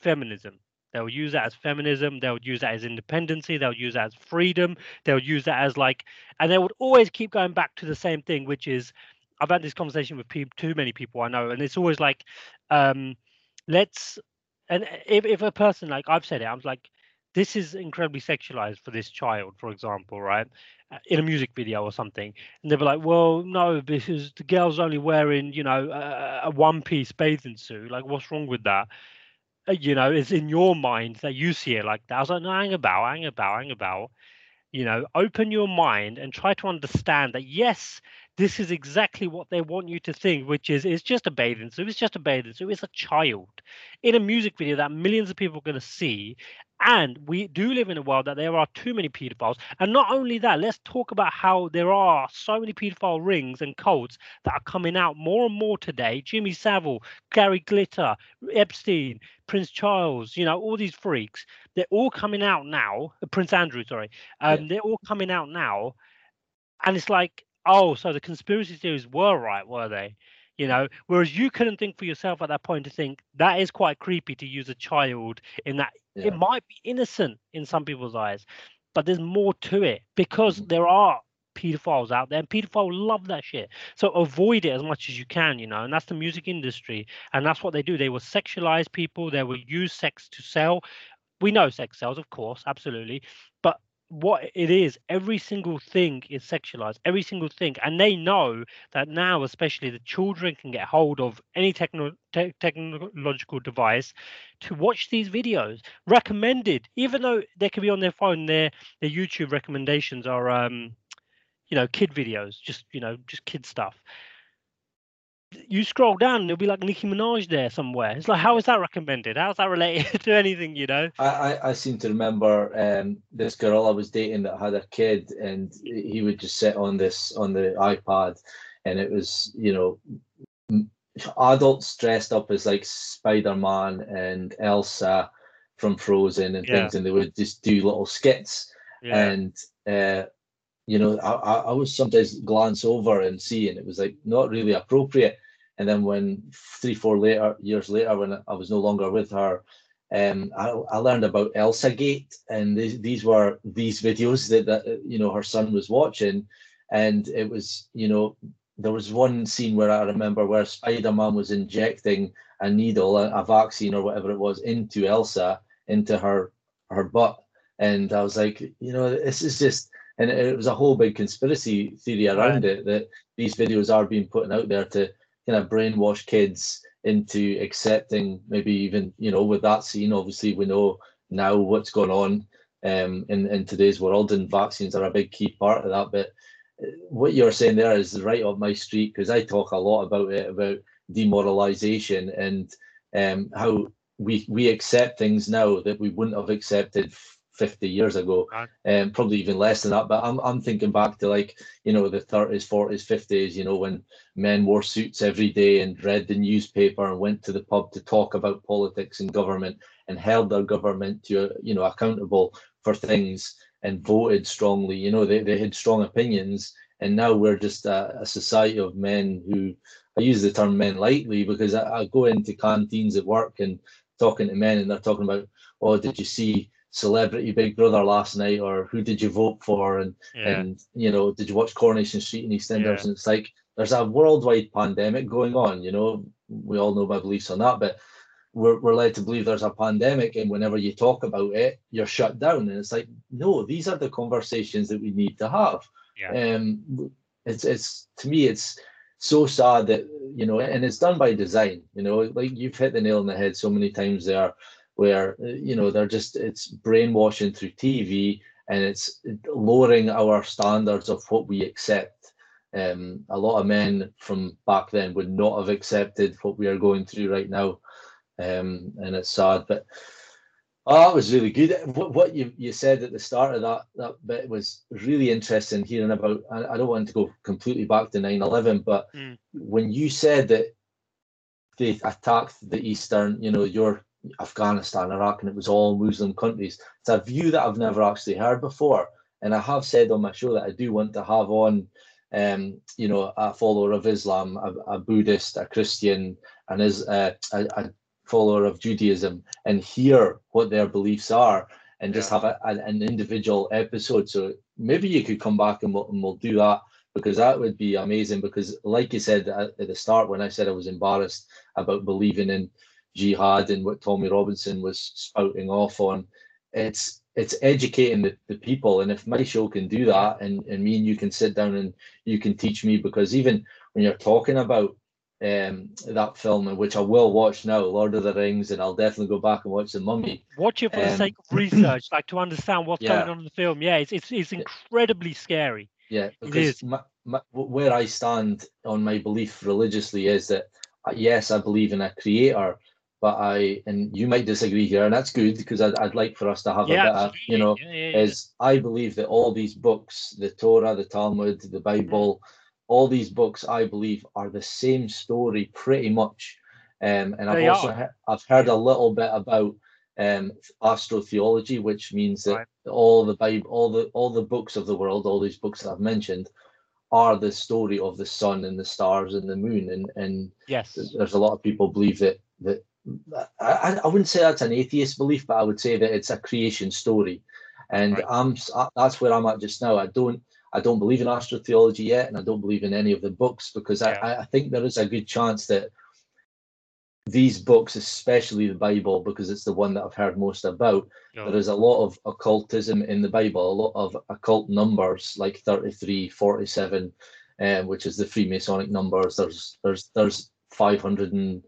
feminism. They'll use that as feminism. They'll use that as independency. They'll use that as freedom. They'll use that as like, and they would always keep going back to the same thing, which is, I've had this conversation with people, too many people I know, and it's always like, um, let's, and if, if a person like I've said it, I'm like, this is incredibly sexualized for this child, for example, right? Uh, in a music video or something, and they'll be like, "Well, no, because the girl's only wearing, you know, a, a one-piece bathing suit. Like, what's wrong with that?" Uh, you know, it's in your mind that you see it like that. I was like, "No, hang about, hang about, hang about." You know, open your mind and try to understand that yes, this is exactly what they want you to think, which is it's just a bathing suit. It's just a bathing suit. It's a child in a music video that millions of people are going to see. And we do live in a world that there are too many pedophiles. And not only that, let's talk about how there are so many pedophile rings and cults that are coming out more and more today. Jimmy Savile, Gary Glitter, Epstein, Prince Charles, you know, all these freaks. They're all coming out now. Prince Andrew, sorry. Um, yeah. They're all coming out now. And it's like, oh, so the conspiracy theories were right, were they? You know, whereas you couldn't think for yourself at that point to think that is quite creepy to use a child in that yeah. it might be innocent in some people's eyes, but there's more to it because mm-hmm. there are pedophiles out there and pedophiles love that shit. So avoid it as much as you can, you know, and that's the music industry. And that's what they do. They will sexualize people, they will use sex to sell. We know sex sells, of course, absolutely. But what it is every single thing is sexualized every single thing and they know that now especially the children can get hold of any techno- te- technological device to watch these videos. Recommended even though they could be on their phone their their youtube recommendations are um you know kid videos just you know just kid stuff you scroll down, there'll be like Nicki Minaj there somewhere. It's like, how is that recommended? How's that related to anything, you know? I, I, I seem to remember um, this girl I was dating that had a kid, and he would just sit on this on the iPad, and it was, you know, adults dressed up as like Spider Man and Elsa from Frozen and yeah. things, and they would just do little skits. Yeah. And uh, you know, I, I would sometimes glance over and see, and it was like not really appropriate. And then when three, four later years later, when I was no longer with her, um, I, I learned about Elsa Gate, and these, these were these videos that, that you know her son was watching, and it was you know there was one scene where I remember where Spider Man was injecting a needle, a, a vaccine or whatever it was, into Elsa, into her her butt, and I was like, you know, this is just and it was a whole big conspiracy theory around it that these videos are being put out there to kind of brainwash kids into accepting maybe even you know with that scene obviously we know now what's going on um, in in today's world and vaccines are a big key part of that. But uh, what you're saying there is right up my street because I talk a lot about it about demoralization and um, how we we accept things now that we wouldn't have accepted 50 years ago, and um, probably even less than that. But I'm, I'm thinking back to like, you know, the 30s, 40s, 50s, you know, when men wore suits every day and read the newspaper and went to the pub to talk about politics and government and held their government to, you know, accountable for things and voted strongly. You know, they, they had strong opinions. And now we're just a, a society of men who, I use the term men lightly because I, I go into canteens at work and talking to men and they're talking about, oh, did you see celebrity Big Brother last night, or who did you vote for, and yeah. and you know, did you watch Coronation Street in EastEnders? Yeah. And it's like there's a worldwide pandemic going on. You know, we all know my beliefs on that, but we're, we're led to believe there's a pandemic, and whenever you talk about it, you're shut down. And it's like, no, these are the conversations that we need to have. Yeah. Um, it's it's to me, it's so sad that you know, and it's done by design. You know, like you've hit the nail on the head so many times there where uh, you know they're just it's brainwashing through TV and it's lowering our standards of what we accept. Um, a lot of men from back then would not have accepted what we are going through right now, um, and it's sad. But oh, that was really good. What, what you, you said at the start of that that bit was really interesting. Hearing about, I, I don't want to go completely back to 9/11, but mm. when you said that they attacked the eastern, you know, your Afghanistan, Iraq, and it was all Muslim countries. It's a view that I've never actually heard before. And I have said on my show that I do want to have on, um, you know, a follower of Islam, a, a Buddhist, a Christian, and is uh, a, a, follower of Judaism, and hear what their beliefs are, and just have a, an individual episode. So maybe you could come back and we'll, and we'll do that because that would be amazing. Because, like you said at the start, when I said I was embarrassed about believing in jihad and what Tommy Robinson was spouting off on. It's it's educating the, the people. And if my show can do that and, and me and you can sit down and you can teach me because even when you're talking about um that film which I will watch now, Lord of the Rings, and I'll definitely go back and watch the mummy. Watch it for um, the sake of research, like to understand what's yeah. going on in the film. Yeah, it's it's, it's incredibly scary. Yeah, because my, my, where I stand on my belief religiously is that uh, yes, I believe in a creator, but I and you might disagree here, and that's good because I'd, I'd like for us to have Yeah, a bit of, you know, Yeah, yeah, is I believe that all these books, the Torah, the Talmud, the Bible, all these books, I believe, are the same story pretty much. Um, and I've They also he- I've heard a little bit about um, astrotheology, which means that Right. all the Bible, all the all the books of the world, all these books that I've mentioned, are the story of the sun and the stars and the moon. And and yes. there's a lot of people believe that that I, I wouldn't say that's an atheist belief, but I would say that it's a creation story, and Right. I'm that's where I'm at just now. I don't I don't believe in astrotheology yet, and I don't believe in any of the books because Yeah. I, I think there is a good chance that these books, especially the Bible, because it's the one that I've heard most about, Sure. there is a lot of occultism in the Bible, a lot of occult numbers like 33, 47, um, which is the Freemasonic numbers. There's there's there's 500 and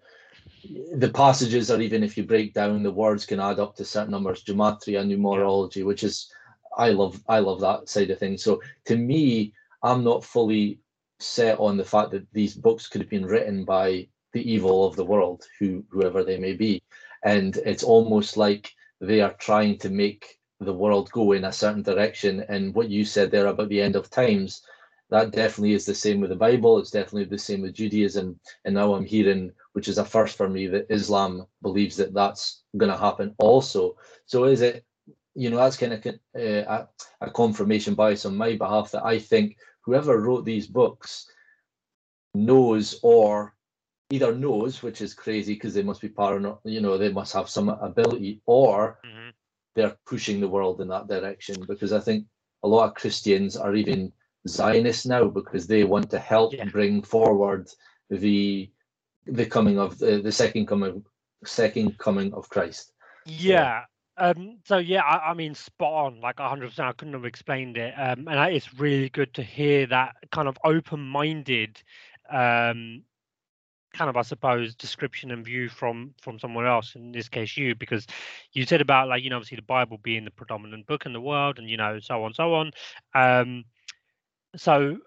the passages are even if you break down the words can add up to certain numbers, gematria, numerology, which is I love I love that side of things. So to me, I'm not fully set on the fact that these books could have been written by the evil of the world, who whoever they may be. And it's almost like they are trying to make the world go in a certain direction. And what you said there about the end of times, that definitely is the same with the Bible. It's definitely the same with Judaism. And now I'm hearing, which is a first for me, that Islam believes that that's going to happen also. So is it, you know, that's kind of uh, a, a confirmation bias on my behalf that I think whoever wrote these books knows or either knows, which is crazy because they must be paranoid, you know, they must have some ability, or Mhm. they're pushing the world in that direction. Because I think a lot of Christians are even Zionists now because they want to help Yeah. bring forward the the coming of the, the second coming second coming of Christ. Yeah. Um, so yeah, I, I mean, spot on, like hundred percent. I couldn't have explained it. Um, and it's really good to hear that kind of open-minded, um, kind of, I suppose, description and view from from someone else. In this case, you, because you said about like you know, obviously the Bible being the predominant book in the world, and you know, so on, so on. Um, so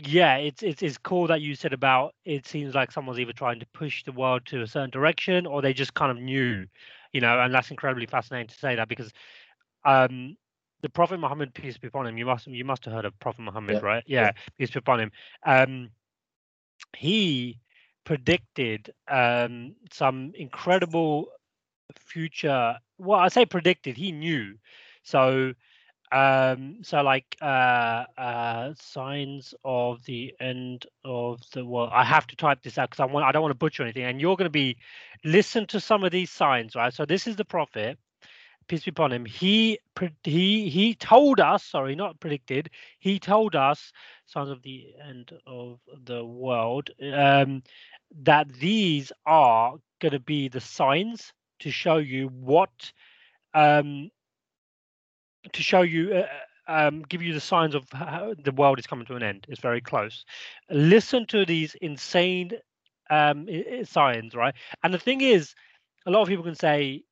yeah, it's it's it's cool that you said about it seems like someone's either trying to push the world to a certain direction or they just kind of knew, you know, and that's incredibly fascinating to say that because um the Prophet Muhammad, peace be upon him, you must you must have heard of Prophet Muhammad, Yeah, right? yeah. Yeah, peace be upon him. Um he predicted um some incredible future well I say predicted, he knew. So um so like uh uh signs of the end of the world i have to type this out because i want i don't want to butcher anything and you're going to be listen to some of these signs right? So this is the prophet peace be upon him. He he he told us sorry not predicted he told us signs of the end of the world um that these are going to be the signs to show you what um to show you uh, um, give you the signs of how the world is coming to an end. It's very close. Listen to these insane um, signs, right? And the thing is, a lot of people can say,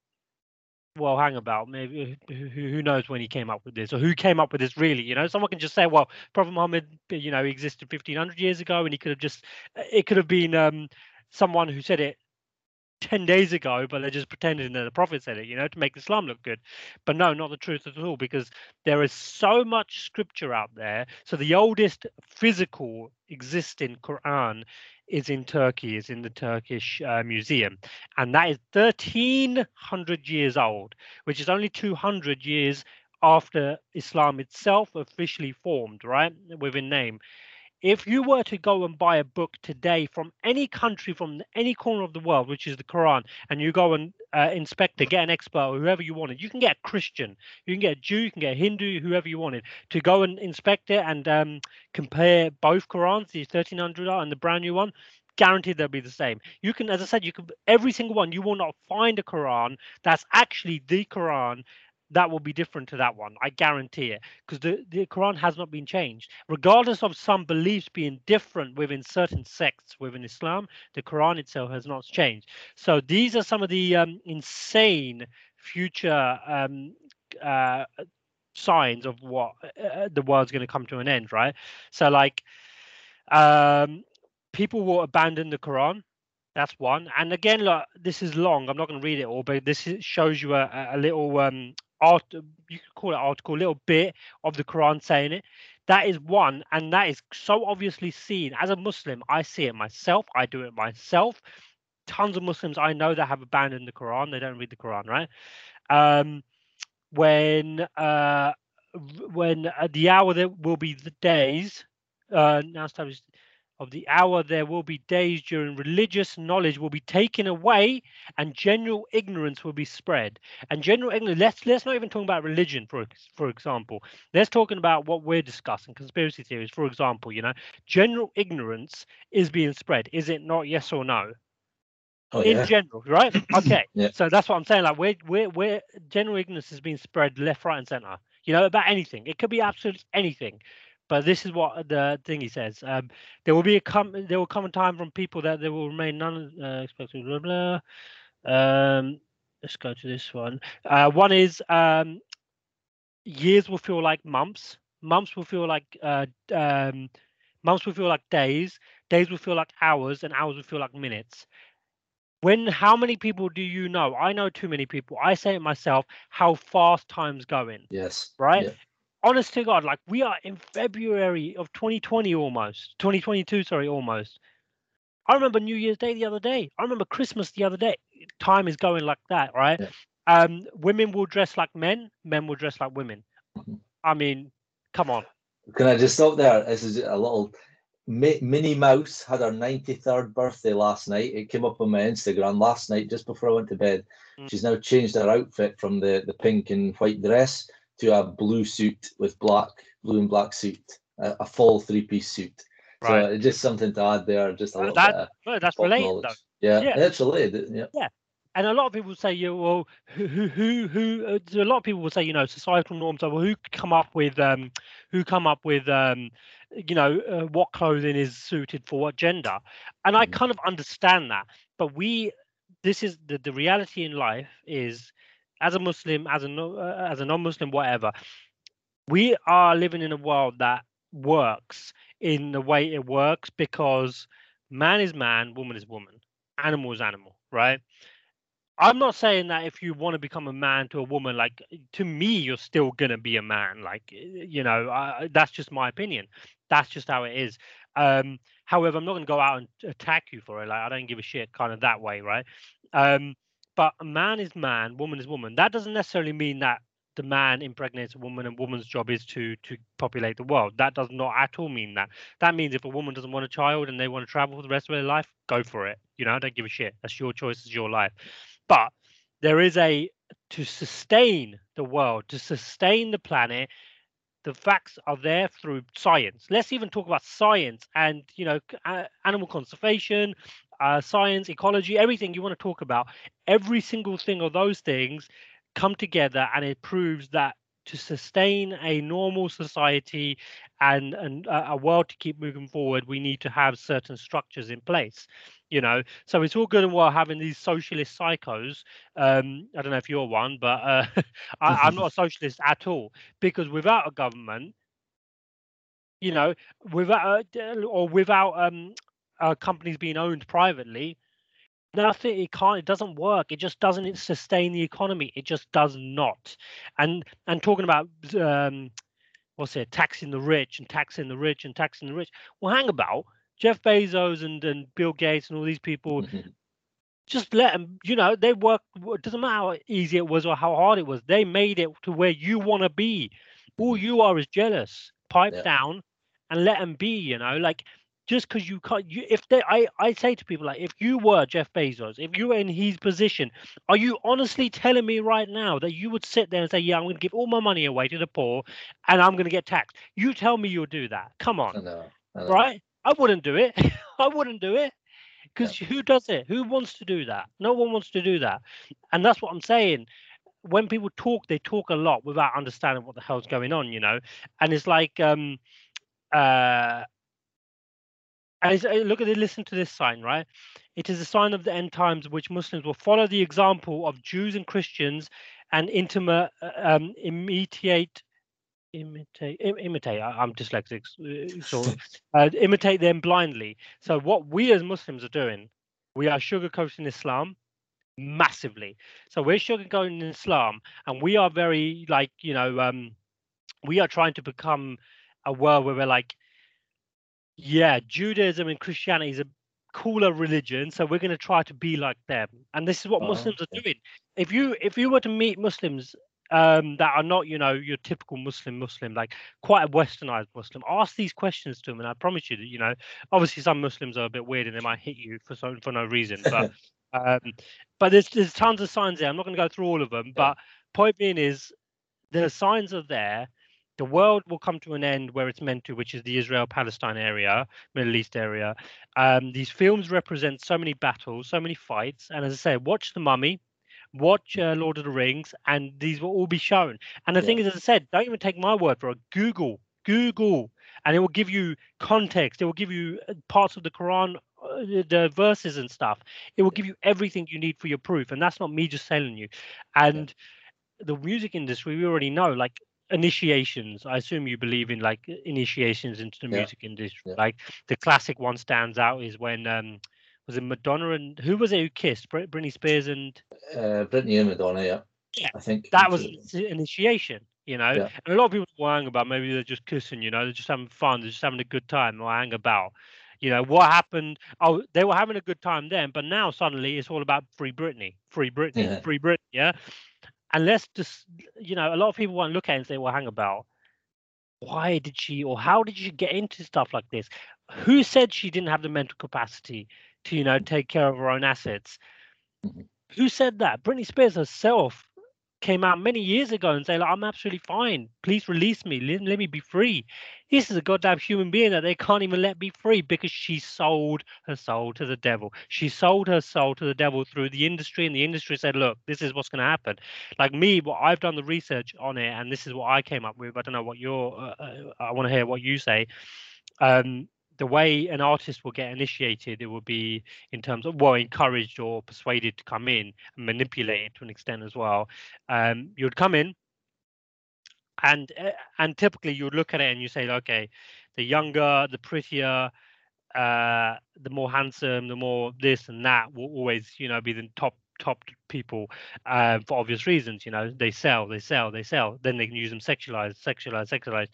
"Well, hang about, maybe who, knows when he came up with this, or who came up with this really?" You know, someone can just say, "Well, Prophet Muhammad, you know, existed 1500 years ago, and he could have just, it could have been um, someone who said it 10 days ago, but they're just pretending that the prophet said it, you know, to make Islam look good. But no, not the truth at all, because there is so much scripture out there. So the oldest physical existing Quran is in Turkey, is in the Turkish uh, museum, and that is 1300 years old, which is only 200 years after Islam itself officially formed, right, within name if you were to go and buy a book today from any country from any corner of the world which is the quran and you go and uh, inspect it get an expert or whoever you wanted you can get a christian you can get a jew you can get a hindu whoever you wanted to go and inspect it and um, compare both qurans the 1300 and the brand new one guaranteed they'll be the same. You can as i said you can every single one you will not find a quran that's actually the quran that will be different to that one i guarantee it because the, the quran has not been changed regardless of some beliefs being different within certain sects within Islam, the Quran itself has not changed. So these are some of the um, insane future um, uh, signs of what uh, the world's going to come to an end, right? So like Um, people will abandon the Quran. That's one. And again, look, this is long. I'm not going to read it all, but this shows you a, a little um, art. You could call it article, a little bit of the Quran saying it. That is one, and that is so obviously seen. As a Muslim, I see it myself. I do it myself. Tons of Muslims I know that have abandoned the Quran. They don't read the Quran, right? Um, when uh, when uh, the hour there will be the days uh, now established of the hour there will be days during religious knowledge will be taken away and general ignorance will be spread. And general ignorance let's let's not even talk about religion for for example. Let's talking about what we're discussing conspiracy theories for example you know. General ignorance is being spread is it not? Yes or no? Oh, in yeah. general right? Okay. Yeah. so that's what i'm saying like we're, we're we're general ignorance is being spread left right and center you know about anything. It could be absolutely anything but this is what the thing he says. Um, there will be a come. There will come a time from people that there will remain none uh, expected. Blah blah. Um, let's go to this one. Uh, one is um, years will feel like months. Months will feel like uh, um, months will feel like days. Days will feel like hours, and hours will feel like minutes. When how many people do you know? I know too many people. I say it myself. How fast time's going. Yes. Right. Yeah honest to God, like we are in February of 2020 almost, 2022, sorry, almost. I remember New Year's Day the other day. I remember Christmas the other day. Time is going like that, right? Yeah. Um, women will dress like men, men will dress like women. Mm-hmm. I mean, come on. Can I just stop there? This is a little Minnie Mouse had her 93rd birthday last night. It came up on my Instagram last night just before I went to bed. Mm. She's now changed her outfit from the, the pink and white dress to a blue suit with black, blue and black suit, a, a full three piece suit. Right. So just something to add there, just a little that, bit. that's related. Though. Yeah, yeah, it's related. Yeah. Yeah. And a lot of people say, yeah, well, who, who, who, who uh, a lot of people will say, you know, societal norms are, well, who come up with, um, who come up with, um, you know, uh, what clothing is suited for what gender. And I mm. kind of understand that. But we, this is the, the reality in life is as a Muslim, as a uh, as a non-Muslim, whatever, we are living in a world that works in the way it works because man is man, woman is woman, animal is animal, right? I'm not saying that if you want to become a man to a woman, like to me, you're still gonna be a man. Like you know, I, that's just my opinion. That's just how it is. Um, however, I'm not gonna go out and attack you for it. Like I don't give a shit, kind of that way, right? Um, but a man is man, woman is woman. That doesn't necessarily mean that the man impregnates a woman and woman's job is to to populate the world. That does not at all mean that. That means if a woman doesn't want a child and they want to travel for the rest of their life, go for it. You know, I don't give a shit. That's your choice, it's your life. But there is a to sustain the world, to sustain the planet, the facts are there through science. Let's even talk about science and you know animal conservation, uh, science, ecology, everything you want to talk about, every single thing of those things come together and it proves that to sustain a normal society and, and a world to keep moving forward, we need to have certain structures in place. You know, so it's all good and well having these socialist psychos. Um, I don't know if you're one, but uh, I, I'm not a socialist at all because without a government, you know, without uh, or without um, uh, companies being owned privately, nothing it can't it doesn't work. It just doesn't sustain the economy. It just does not. And and talking about um what's it taxing the rich and taxing the rich and taxing the rich. Well hang about. Jeff bezos and and bill gates and all these people mm-hmm. just let them you know they work it doesn't matter how easy it was or how hard it was. They made it to where you want to be. All mm-hmm. you are is jealous. Pipe yeah. down and let them be you know like just because you can't you if they I, I say to people like if you were jeff bezos if you were in his position are you honestly telling me right now that you would sit there and say yeah i'm going to give all my money away to the poor and i'm going to get taxed you tell me you'll do that. Come on. I know, I know. right? I wouldn't do it. I wouldn't do it. Because yeah. who does it? Who wants to do that? No one wants to do that. And that's what i'm saying. When people talk they talk a lot without understanding what the hell's going on you know? And it's like um uh and uh, look at it, listen to this sign, right? It is a sign of the end times which Muslims will follow the example of Jews and Christians and intimate, uh, um, imitate, imitate Im- imitate I, am dyslexic uh, of uh, imitate them blindly so what we as muslims are doing we are sugarcoating islam massively so we're sugarcoating islam and we are very like you know um we are trying to become a world where we're like yeah judaism and christianity is a cooler religion so we're going to try to be like them and this is what oh, muslims are doing if you if you were to meet muslims um, that are not, you know, your typical Muslim Muslim, like quite a westernized Muslim. Ask these questions to them, and I promise you that, you know, obviously some Muslims are a bit weird and they might hit you for so for no reason, but um, but there's there's tons of signs there. I'm not going to go through all of them, but point being is the signs are there. The world will come to an end where it's meant to, which is the Israel Palestine area, Middle East area. Um, these films represent so many battles, so many fights. And as I say, watch The Mummy, watch uh, Lord of the Rings, and these will all be shown. And the yeah. thing is, as I said, don't even take my word for it. Google, Google, and it will give you context. It will give you uh, parts of the Quran, uh, the verses and stuff. It will give you everything you need for your proof, and that's not me just telling you. And yeah. the music industry, we already know, like initiations i assume you believe in like initiations into the yeah. music industry yeah. like the classic one stands out is when um was it Madonna and who was it who kissed Britney Spears and uh, Britney and Madonna? Yeah, yeah. I think that was initiation. You know, yeah. and a lot of people were hang about maybe they're just kissing. You know, they're just having fun. They're just having a good time. Or hang about. You know what happened? Oh, they were having a good time then, but now suddenly it's all about free Britney, free Britney, free Britney. Yeah, and let's just, you know, a lot of people want to look at it and say, well, hang about. Why did she, or how did she get into stuff like this? Who said she didn't have the mental capacity to you know take care of her own assets. Mm-hmm. Who said that? Britney Spears herself came out many years ago and say, like, "I'm absolutely fine. Please release me. Let, let me be free." This is a goddamn human being that they can't even let be free because she sold her soul to the devil. She sold her soul to the devil through the industry, and the industry said, "Look, this is what's going to happen." Like me, what I've done the research on it, and this is what I came up with. I don't know what your. Uh, uh, I want to hear what you say. Um, the way an artist will get initiated, it will be in terms of well encouraged or persuaded to come in and manipulated to an extent as well. Um, you'd come in, and uh, and typically you would look at it and you say, okay, the younger, the prettier, uh, the more handsome, the more this and that will always you know be the top top people uh, for obvious reasons. You know, they sell, they sell, they sell. Then they can use them sexualized, sexualized, sexualized.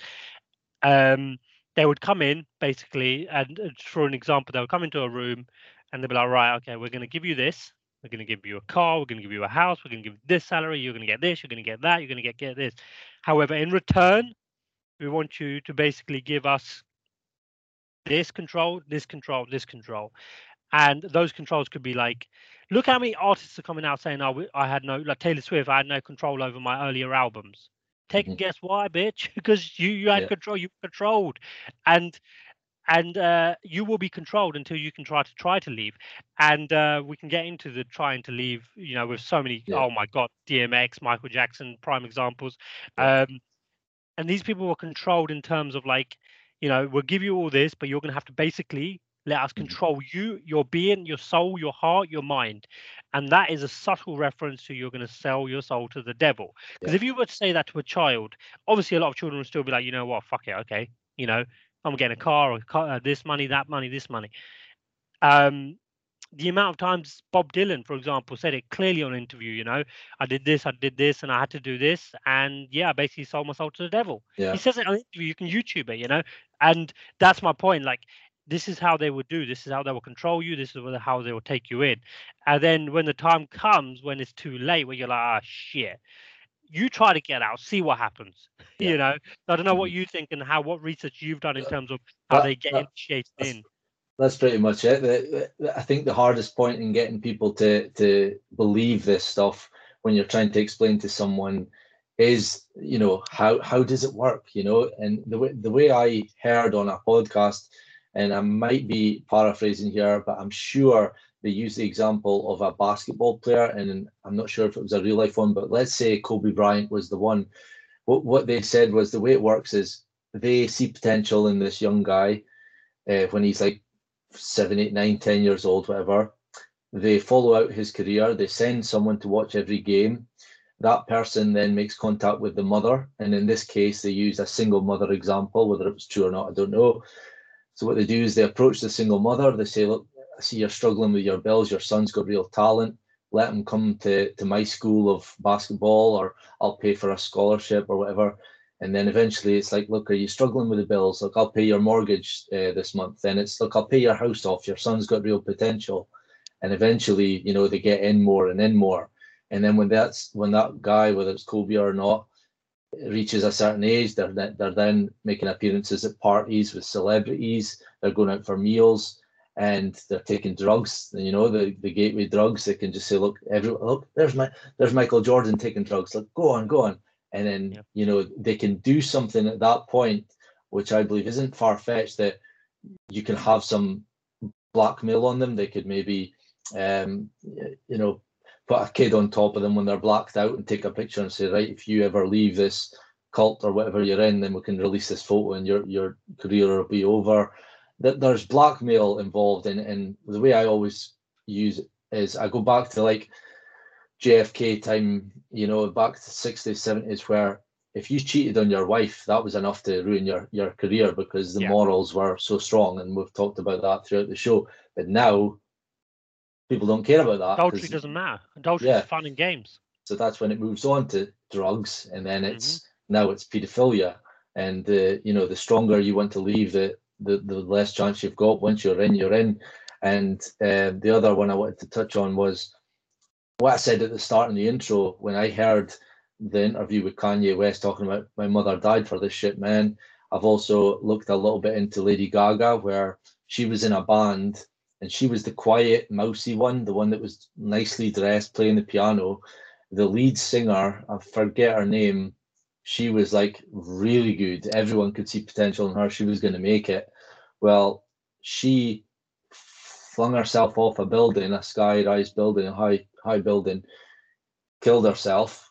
Um, they would come in basically, and uh, for an example, they would come into a room and they'd be like, right, okay, we're going to give you this. We're going to give you a car. We're going to give you a house. We're going to give this salary. You're going to get this. You're going to get that. You're going to get, get this. However, in return, we want you to basically give us this control, this control, this control. And those controls could be like, look how many artists are coming out saying, oh, I had no, like Taylor Swift, I had no control over my earlier albums. Take mm-hmm. guess why, bitch? because you you had yeah. control, you controlled, and and uh, you will be controlled until you can try to try to leave. And uh, we can get into the trying to leave. You know, with so many. Yeah. Oh my God, DMX, Michael Jackson, prime examples. Yeah. Um, and these people were controlled in terms of like, you know, we'll give you all this, but you're going to have to basically let us mm-hmm. control you, your being, your soul, your heart, your mind. And that is a subtle reference to you're going to sell your soul to the devil. Because yeah. if you were to say that to a child, obviously a lot of children would still be like, you know what, fuck it, okay, you know, I'm getting a car or car, uh, this money, that money, this money. Um, the amount of times Bob Dylan, for example, said it clearly on an interview, you know, I did this, I did this, and I had to do this, and yeah, I basically sold my soul to the devil. Yeah. He says it on an interview. You can YouTube it, you know, and that's my point. Like this is how they would do this is how they will control you this is how they will take you in. And then when the time comes when it's too late where you're like ah shit. You try to get out see what happens yeah. you know? I don't know what mm-hmm. you think and how what research you've done in terms of how that, they get that, initiated that's, in. that's pretty much it. The, the, i think the hardest point in getting people to to believe this stuff when you're trying to explain to someone is you know how how does it work you know? And the way the way i heard on a podcast and I might be paraphrasing here, but I'm sure they use the example of a basketball player, and I'm not sure if it was a real life one, but let's say Kobe Bryant was the one. What, what they said was the way it works is they see potential in this young guy uh, when he's like seven, eight, nine, ten years old, whatever. They follow out his career. They send someone to watch every game. that person then makes contact with the mother. And in this case, they used a single mother example, whether it was true or not, I don't know. So what they do is they approach the single mother. They say, look, I see you're struggling with your bills. Your son's got real talent. Let him come to, to my school of basketball or I'll pay for a scholarship or whatever. And then eventually it's like, look, are you struggling with the bills? Look, I'll pay your mortgage uh, this month. Then it's, look, I'll pay your house off. Your son's got real potential. And eventually, you know, they get in more and in more. And then when that's when that guy, whether it's Kobe or not, reaches a certain age, they're they're then making appearances at parties with celebrities. They're going out for meals and they're taking drugs. You know, the, the gateway drugs. They can just say, look, everyone, look, there's my there's Michael Jordan taking drugs. Like, go on, go on. And then you know they can do something at that point, which I believe isn't far fetched. That you can have some blackmail on them. They could maybe, um, you know, put a kid on top of them when they're blacked out and take a picture and say, right, if you ever leave this cult or whatever you're in, then we can release this photo and your your career will be over. That there's blackmail involved in and the way I always use it is I go back to like JFK time, you know, back to 60s, 70s, where if you cheated on your wife, that was enough to ruin your your career because the yeah. morals were so strong, and we've talked about that throughout the show. But now people don't care about that. Adultery doesn't matter. Adultery yeah. is fun and games. So that's when it moves on to drugs, and then it's mm-hmm. now it's paedophilia, and uh, you know the stronger you want to leave, the, the the less chance you've got. Once you're in, you're in. And uh, the other one I wanted to touch on was what I said at the start in the intro when I heard the interview with Kanye West talking about my mother died for this shit, man. I've also looked a little bit into Lady Gaga, where she was in a band and she was the quiet, mousy one, the one that was nicely dressed, playing the piano. The lead singer, I forget her name, she was like really good. Everyone could see potential in her. She was going to make it. Well, she flung herself off a building, a sky-rise building, a high high building, killed herself,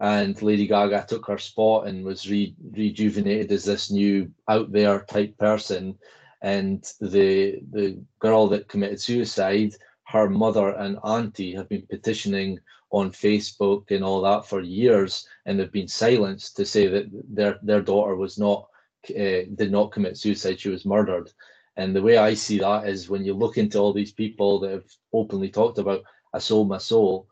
and Lady Gaga took her spot and was re- rejuvenated as this new out there type person and the the girl that committed suicide her mother and auntie have been petitioning on facebook and all that for years and they've been silenced to say that their their daughter was not uh, did not commit suicide she was murdered. And the way i see that is when you look into all these people that have openly talked about i sold my soul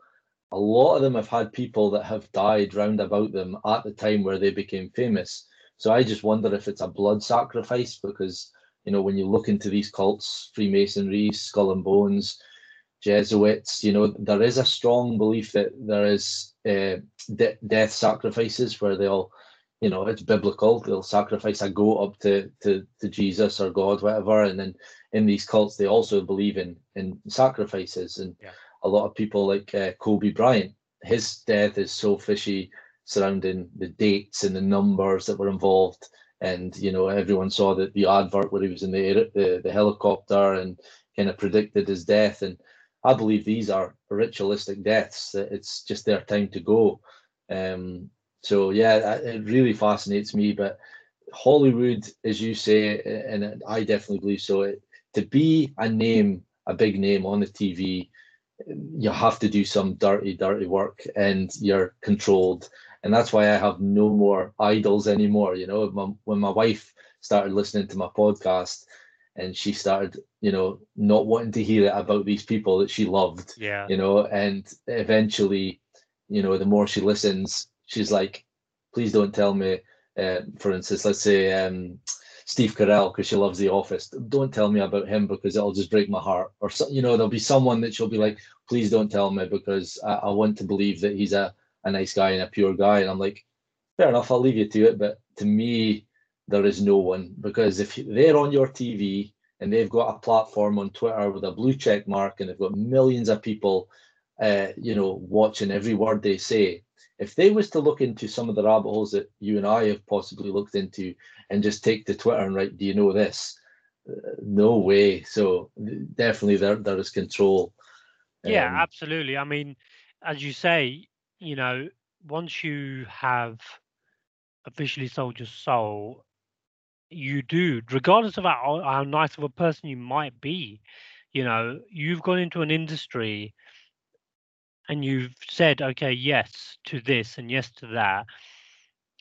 a lot of them have had people that have died round about them at the time where they became famous. So i just wonder if it's a blood sacrifice because you know, when you look into these cults, Freemasonry, Skull and Bones, Jesuits, you know, there is a strong belief that there is uh, de- death sacrifices where they'll, you know, it's biblical. They'll sacrifice a goat up to, to to Jesus or God, whatever. And then in these cults, they also believe in in sacrifices. And yeah. a lot of people like uh, Kobe Bryant, his death is so fishy surrounding the dates and the numbers that were involved and you know everyone saw that the advert where he was in the the, the helicopter and kind of predicted his death. And i believe these are ritualistic deaths it's just their time to go. Um so yeah it really fascinates me. But hollywood as you say and i definitely believe so it, to be a name a big name on the tv you have to do some dirty dirty work and you're controlled and that's why I have no more idols anymore. You know, my, when my wife started listening to my podcast, and she started, you know, not wanting to hear it about these people that she loved. Yeah. You know, and eventually, you know, the more she listens, she's like, please don't tell me. Uh, for instance, let's say um, Steve Carell because she loves The Office. Don't tell me about him because it'll just break my heart. Or so, you know, there'll be someone that she'll be like, please don't tell me because I, I want to believe that he's a a nice guy and a pure guy. And I'm like, fair enough, I'll leave you to it. But to me, there is no one because if they're on your TV and they've got a platform on Twitter with a blue check mark and they've got millions of people, uh, you know, watching every word they say. If they was to look into some of the rabbit holes that you and I have possibly looked into and just take to Twitter and write, do you know this? Uh, no way. So definitely there there is control. Yeah, um, absolutely. I mean, as you say, you know, once you have officially sold your soul, you do, regardless of how, how nice of a person you might be, you know, you've gone into an industry and you've said okay yes to this and yes to that.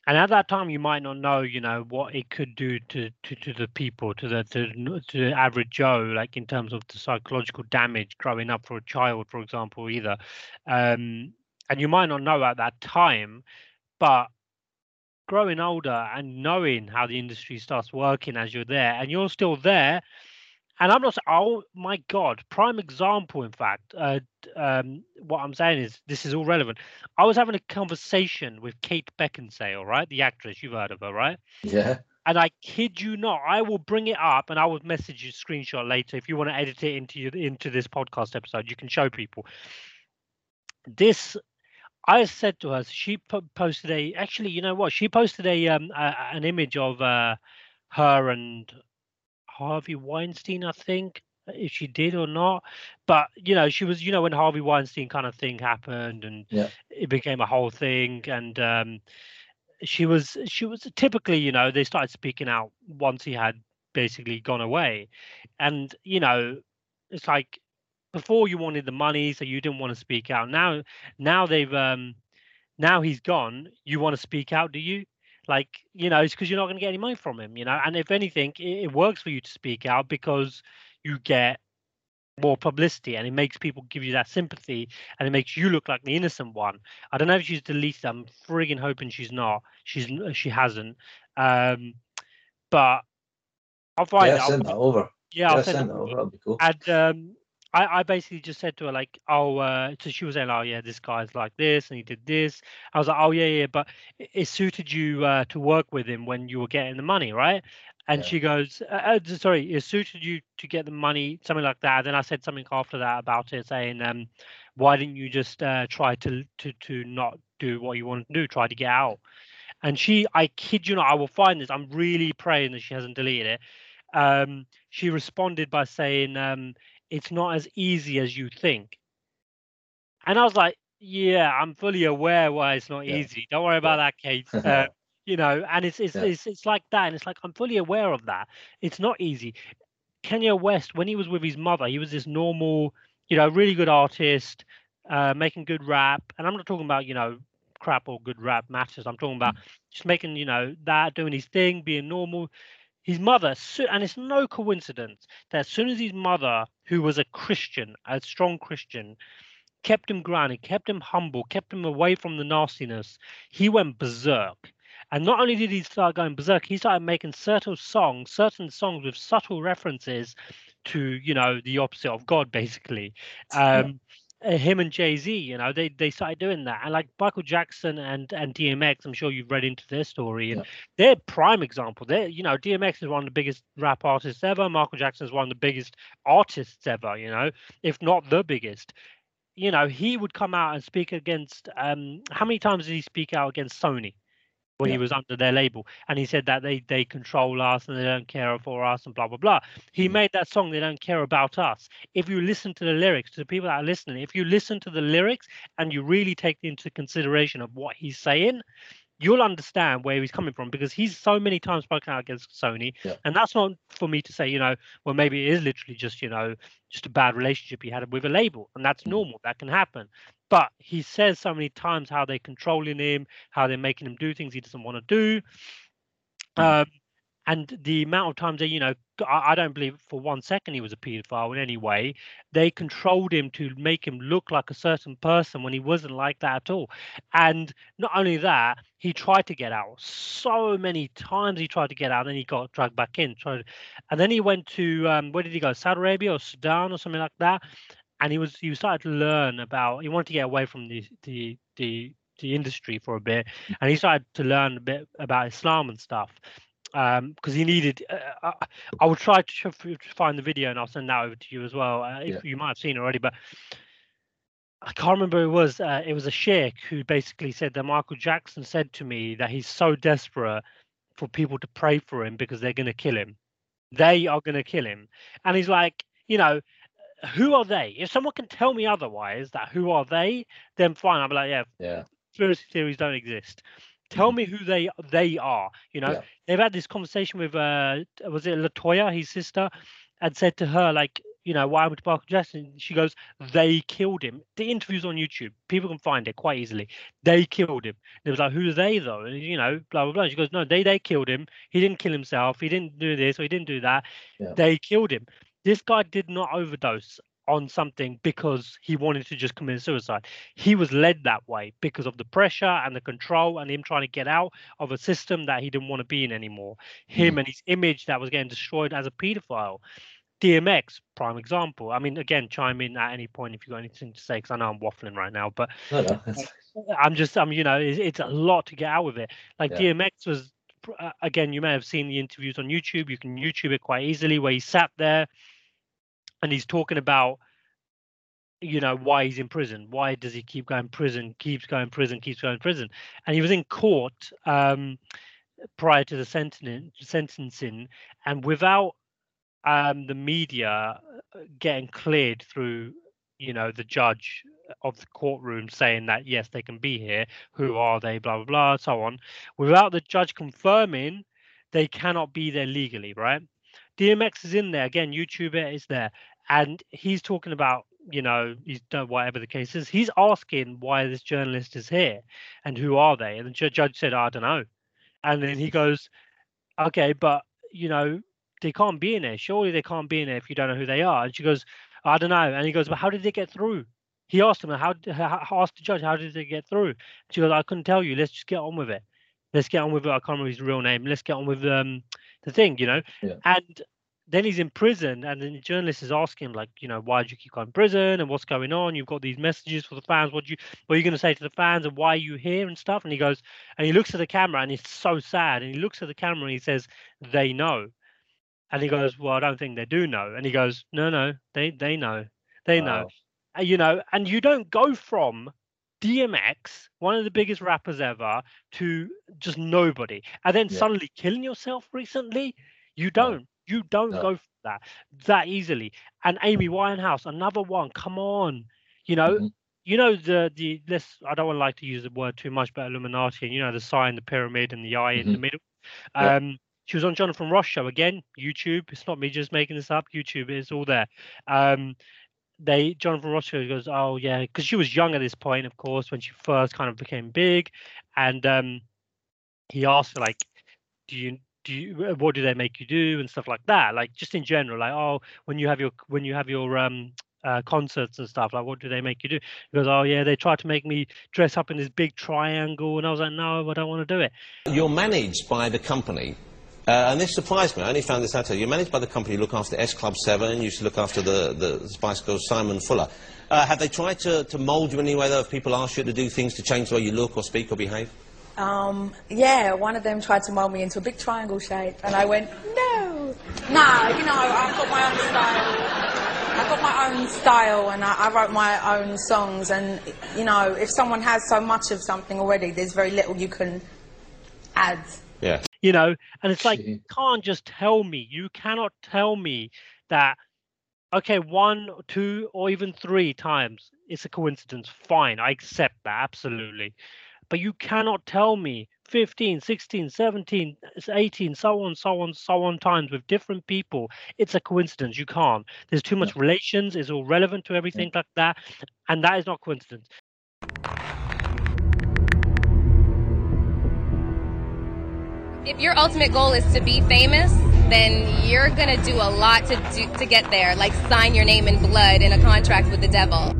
And at that time you might not know you know what it could do to to, to the people to the to, to the average joe like in terms of the psychological damage growing up for a child for example either. Um and you might not know at that time but growing older and knowing how the industry starts working as you're there and you're still there and I'm not oh my God, prime example, in fact. Uh, um, what I'm saying is, this is all relevant. I was having a conversation with Kate Beckinsale, right? The actress, you've heard of her, right? Yeah. And I kid you not, I will bring it up and I will message you a screenshot later if you want to edit it into your, into this podcast episode. You can show people. This I said to her, she posted a. Actually, you know what? She posted a um a, an image of uh her and Harvey Weinstein, I think, if she did or not. But you know, she was, you know, when Harvey Weinstein kind of thing happened and yeah. it became a whole thing, and um, she was, she was typically, you know, they started speaking out once he had basically gone away, and you know, it's like before you wanted the money, so you didn't want to speak out. Now, now they've, um, now he's gone. You want to speak out, do you? like you know it's because you're not going to get any money from him you know and if anything it, it, works for you to speak out because you get more publicity and it makes people give you that sympathy and it makes you look like the innocent one i don't know if she's deleted i'm frigging hoping she's not she's she hasn't um but i'll find yeah, send that over yeah, I'll send, send that over. That'd be cool. And um, I, I basically just said to her like, oh, uh, so she was saying, oh yeah, this guy's like this and he did this. I was like, oh yeah, yeah, but it, it suited you uh, to work with him when you were getting the money, right? And yeah. she goes, uh, uh sorry, it suited you to get the money, something like that. Then I said something after that about it, saying, um, why didn't you just uh, try to to to not do what you wanted to do, try to get out? And she, I kid you not, I will find this. I'm really praying that she hasn't deleted it. Um, she responded by saying, um, it's not as easy as you think. And I was like, yeah, I'm fully aware why it's not yeah. easy. Don't worry about yeah. that, Kate. Uh, you know, and it's it's, yeah. it's it's like that, and it's like I'm fully aware of that. It's not easy. Kanye West, when he was with his mother, he was this normal, you know, really good artist, uh, making good rap. And I'm not talking about, you know, crap or good rap matters. I'm talking about mm. just making, you know, that, doing his thing, being normal his mother, and it's no coincidence that as soon as his mother, who was a Christian, a strong Christian, kept him grounded, kept him humble, kept him away from the nastiness, he went berserk. And not only did he start going berserk, he started making certain songs, certain songs with subtle references to, you know, the opposite of God, basically. Um, him and Jay Z, you know, they they started doing that, and like Michael Jackson and and DMX, I'm sure you've read into their story, and yeah. they're prime example. They're you know, DMX is one of the biggest rap artists ever. Michael Jackson is one of the biggest artists ever, you know, if not the biggest. You know, he would come out and speak against. Um, how many times did he speak out against Sony? When yeah. he was under their label and he said that they they control us and they don't care for us and blah blah blah he mm. made that song they don't care about us if you listen to the lyrics to the people that are listening if you listen to the lyrics and you really take into consideration of what he's saying you'll understand where he's coming from because he's so many times spoken out against Sony. Yeah. And that's not for me to say, you know, well, maybe it is literally just, you know, just a bad relationship he had with a label. And that's mm. normal. That can happen. But he says so many times how they're controlling him, how they're making him do things he doesn't want to do. Mm. Um, and the amount of times that you know I, I, don't believe for one second he was a pedophile in any way they controlled him to make him look like a certain person when he wasn't like that at all and not only that he tried to get out so many times he tried to get out and then he got dragged back in tried, and then he went to um, where did he go saudi arabia or sudan or something like that and he was he started to learn about he wanted to get away from the the the the industry for a bit and he started to learn a bit about islam and stuff um because he needed uh, I, uh, I, will try to find the video and i'll send that over to you as well uh, yeah. you might have seen it already but i can't remember who it was uh, it was a sheikh who basically said that michael jackson said to me that he's so desperate for people to pray for him because they're going to kill him. They are going to kill him. And he's like you know who are they if someone can tell me otherwise that who are they then fine i'll be like yeah yeah conspiracy theories don't exist Tell me who they they are. You know, yeah. they've had this conversation with uh was it Latoya, his sister, and said to her like, you know, happened to Michael Jackson? She goes, they killed him. The interview's on YouTube. People can find it quite easily. They killed him. And it was like, who are they though? And you know, blah blah blah. She goes, no, they they killed him. He didn't kill himself. He didn't do this or he didn't do that. Yeah. They killed him. This guy did not overdose on something because he wanted to just commit suicide. He was led that way because of the pressure and the control and him trying to get out of a system that he didn't want to be in anymore. Him mm. and his image that was getting destroyed as a pedophile. DMX, prime example. I mean, again, chime in at any point if you've got anything to say, because I know I'm waffling right now, but no, no. I'm just, I'm, you know, it's, it's, a lot to get out of it. Like yeah. DMX was, uh, again, you may have seen the interviews on YouTube. You can YouTube it quite easily, where he sat there and he's talking about, you know, why he's in prison. Why does he keep going prison? Keeps going prison. Keeps going prison. And he was in court um, prior to the sentencing, sentencing, and without um, the media uh, getting cleared through, you know, the judge of the courtroom saying that yes, they can be here. Who are they? Blah blah blah, so on. Without the judge confirming, they cannot be there legally, right? DMX is in there again. YouTuber is there, and he's talking about you know he's done whatever the case is. He's asking why this journalist is here and who are they, and the judge said, I don't know, and then he goes, okay, but you know they can't be in there. Surely they can't be in there if you don't know who they are. And she goes, I don't know. And he goes, but how did they get through? He asked him, how, how asked the judge, how did they get through? She goes, I couldn't tell you. Let's just get on with it. Let's get on with it. I can't remember his real name. Let's get on with um, the thing, you know. Yeah. And then he's in prison, and then the journalist is asking him, like, you know, why did you keep going to prison, and what's going on? You've got these messages for the fans. What do you, what are you going to say to the fans, and why are you here and stuff? And he goes, and he looks at the camera, and he's so sad, and he looks at the camera, and he says, they know. And he goes, Well, I don't think they do know. And he goes, No, no, they they know. They wow. know. And, you know, and you don't go from DMX, one of the biggest rappers ever, to just nobody. And then yeah. suddenly killing yourself recently. You don't. No. You don't no. go for that that easily. And Amy Winehouse, another one. Come on. You know, mm-hmm. you know the the this I don't want to like to use the word too much, but Illuminati and you know the sign, the pyramid, and the eye mm-hmm. in the mm-hmm. middle. Um, she was on Jonathan Ross show again, YouTube. It's not me just making this up. YouTube is all there. Um, they Jonathan show goes, oh yeah, because she was young at this point, of course, when she first kind of became big, and um, he asked her like, do you do you what do they make you do? and stuff like that, like just in general, like oh when you have your when you have your um uh, concerts and stuff like what do they make you do? He goes oh yeah they tried to make me dress up in this big triangle and i was like no i don't want to do it. You're managed by the company uh, and this surprised me. I only found this out. You're managed by the company you look after S Club 7, you used to look after the, the Spice Girls Simon Fuller. Uh, have they tried to, to mould you in any way, though, if people ask you to do things to change the way you look or speak or behave? Um, yeah, one of them tried to mould me into a big triangle shape, and I went, no. Nah, you know, I've got my own style. I've got my own style, and I, I wrote my own songs, and, you know, if someone has so much of something already, there's very little you can add. Yeah you know and it's like you can't just tell me. You cannot tell me that okay one two or even three times it's a coincidence. Fine i accept that absolutely. But you cannot tell me 15 16 17 18 so on so on so on times with different people. It's a coincidence. You can't. There's too much relations. It's all relevant to everything like that and that is not coincidence if your ultimate goal is to be famous, then you're gonna do a lot to do, to get there, like sign your name in blood in a contract with the devil.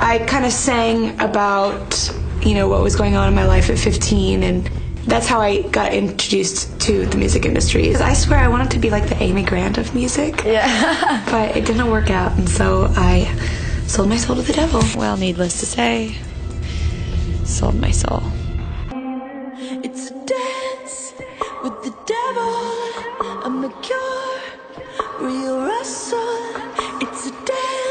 I kind of sang about, you know, what was going on in my life at 15 and that's how I got introduced to the music industry. I swear I wanted to be like the Amy Grant of music. Yeah. but it didn't work out and so I sold my soul to the devil. Well, needless to say, sold my soul. It's a dance with the devil. I'm a cure, real wrestle. It's a dance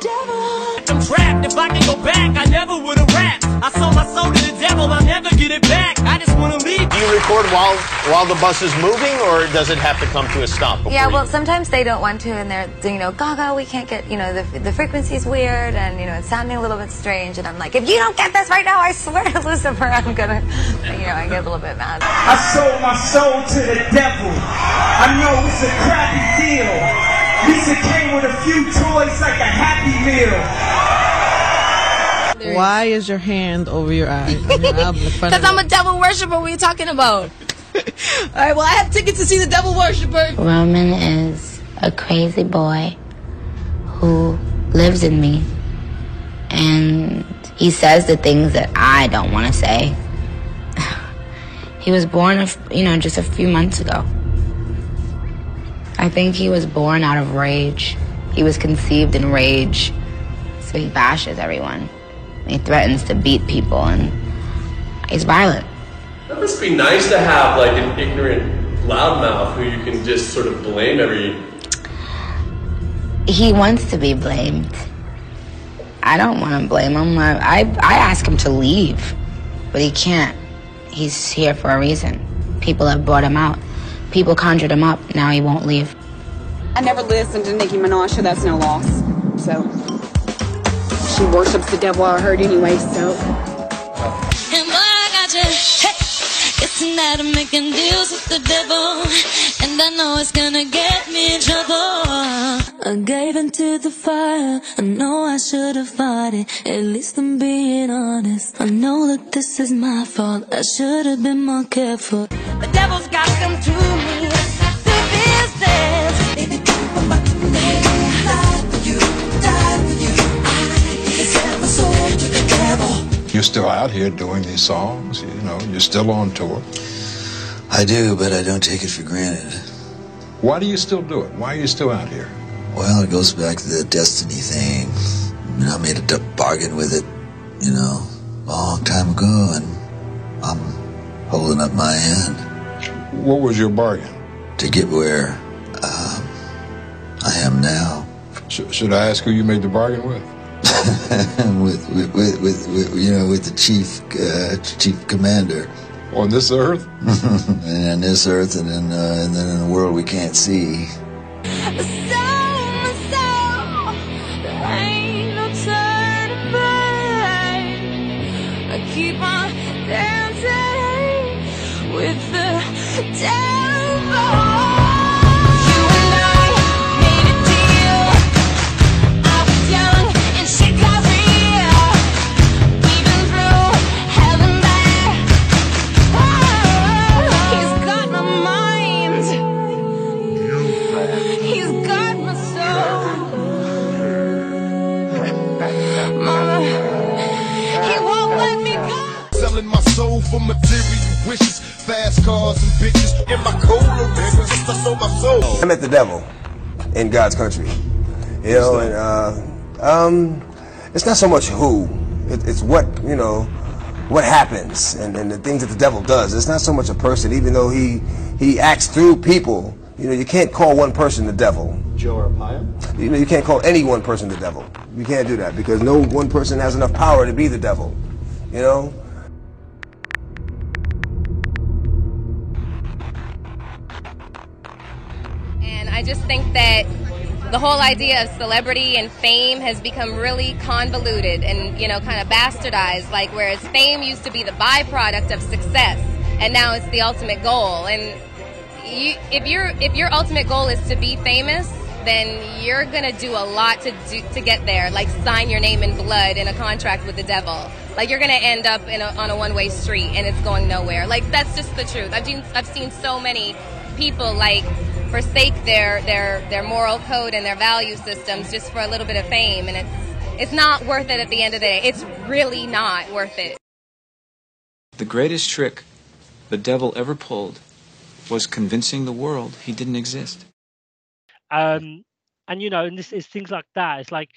devil. I'm trapped. If I can go back, I never would have rapped. I sold my soul to the devil. I'll never get it back. I just wanna leave. You record while while the bus is moving, or does it have to come to a stop? before Yeah, you- well, sometimes they don't want to, and they're, you know, Gaga, we can't get, you know, the, the frequency's weird, and, you know, it's sounding a little bit strange, and I'm like, if you don't get this right now, I swear to Lucifer, I'm gonna, you know, I get a little bit mad. I sold my soul to the devil. I know it's a crappy deal. Lisa came with a few toys like a happy meal. Why is your hand over your eye? Because I'm a devil worshiper. What are you talking about? All right, well, I have tickets to see the devil worshiper. Roman is a crazy boy who lives in me. And he says the things that I don't want to say. he was born, a f- you know, just a few months ago. I think he was born out of rage. He was conceived in rage. So he bashes everyone. He threatens to beat people and he's violent. That must be nice to have like an ignorant loudmouth who you can just sort of blame every. he wants to be blamed. I don't want to blame him. I, I, I ask him to leave, but he can't. He's here for a reason. People have brought him out. People conjured him up. Now he won't leave. I never listened to Nicki Minaj, so that's no loss. So she worships the devil. I heard anyway. So And boy, I got you. Hey, guessing that I'm making deals with the devil. And I know it's gonna get me in trouble. I gave into the fire. I know I should have fought it. At least I'm being honest. I know that this is my fault. I should have been more careful. The devil's got them to You're still out here doing these songs, you know, you're still on tour. I do, but I don't take it for granted. Why do you still do it? Why are you still out here? Well, it goes back to the destiny thing. I, mean, I made a bargain with it, you know, a long time ago, and I'm holding up my end. What was your bargain? To get where um, I am now. Sh- should I ask who you made the bargain with? with, with, with, with, with, you know, with the chief, uh, chief commander. On this earth? and on this earth, and then, uh, and then in the world we can't see. Keep on dancing with the devil. Soul for material wishes, fast cars and bitches. In my cola resist, I sold my soul. I met the devil in God's country. You know, and uh, um, it's not so much who, it, it's what you know, what happens, and, and the things that the devil does. It's not so much a person, even though he he acts through people. You know, you can't call one person the devil. Joe Arpaio? You know, you can't call any one person the devil. You can't do that because no one person has enough power to be the devil. You know. I just think that the whole idea of celebrity and fame has become really convoluted and, you know, kind of bastardized. Like, whereas fame used to be the byproduct of success, and now it's the ultimate goal. And you, if your if your ultimate goal is to be famous, then you're gonna do a lot to do, to get there. Like sign your name in blood in a contract with the devil. Like you're gonna end up in a, on a one way street and it's going nowhere. Like that's just the truth. I've seen I've seen so many people like forsake their their their moral code and their value systems just for a little bit of fame, and it's it's not worth it at the end of the day. It's really not worth it. The greatest trick the devil ever pulled was convincing the world he didn't exist. um and you know and this is things like that it's like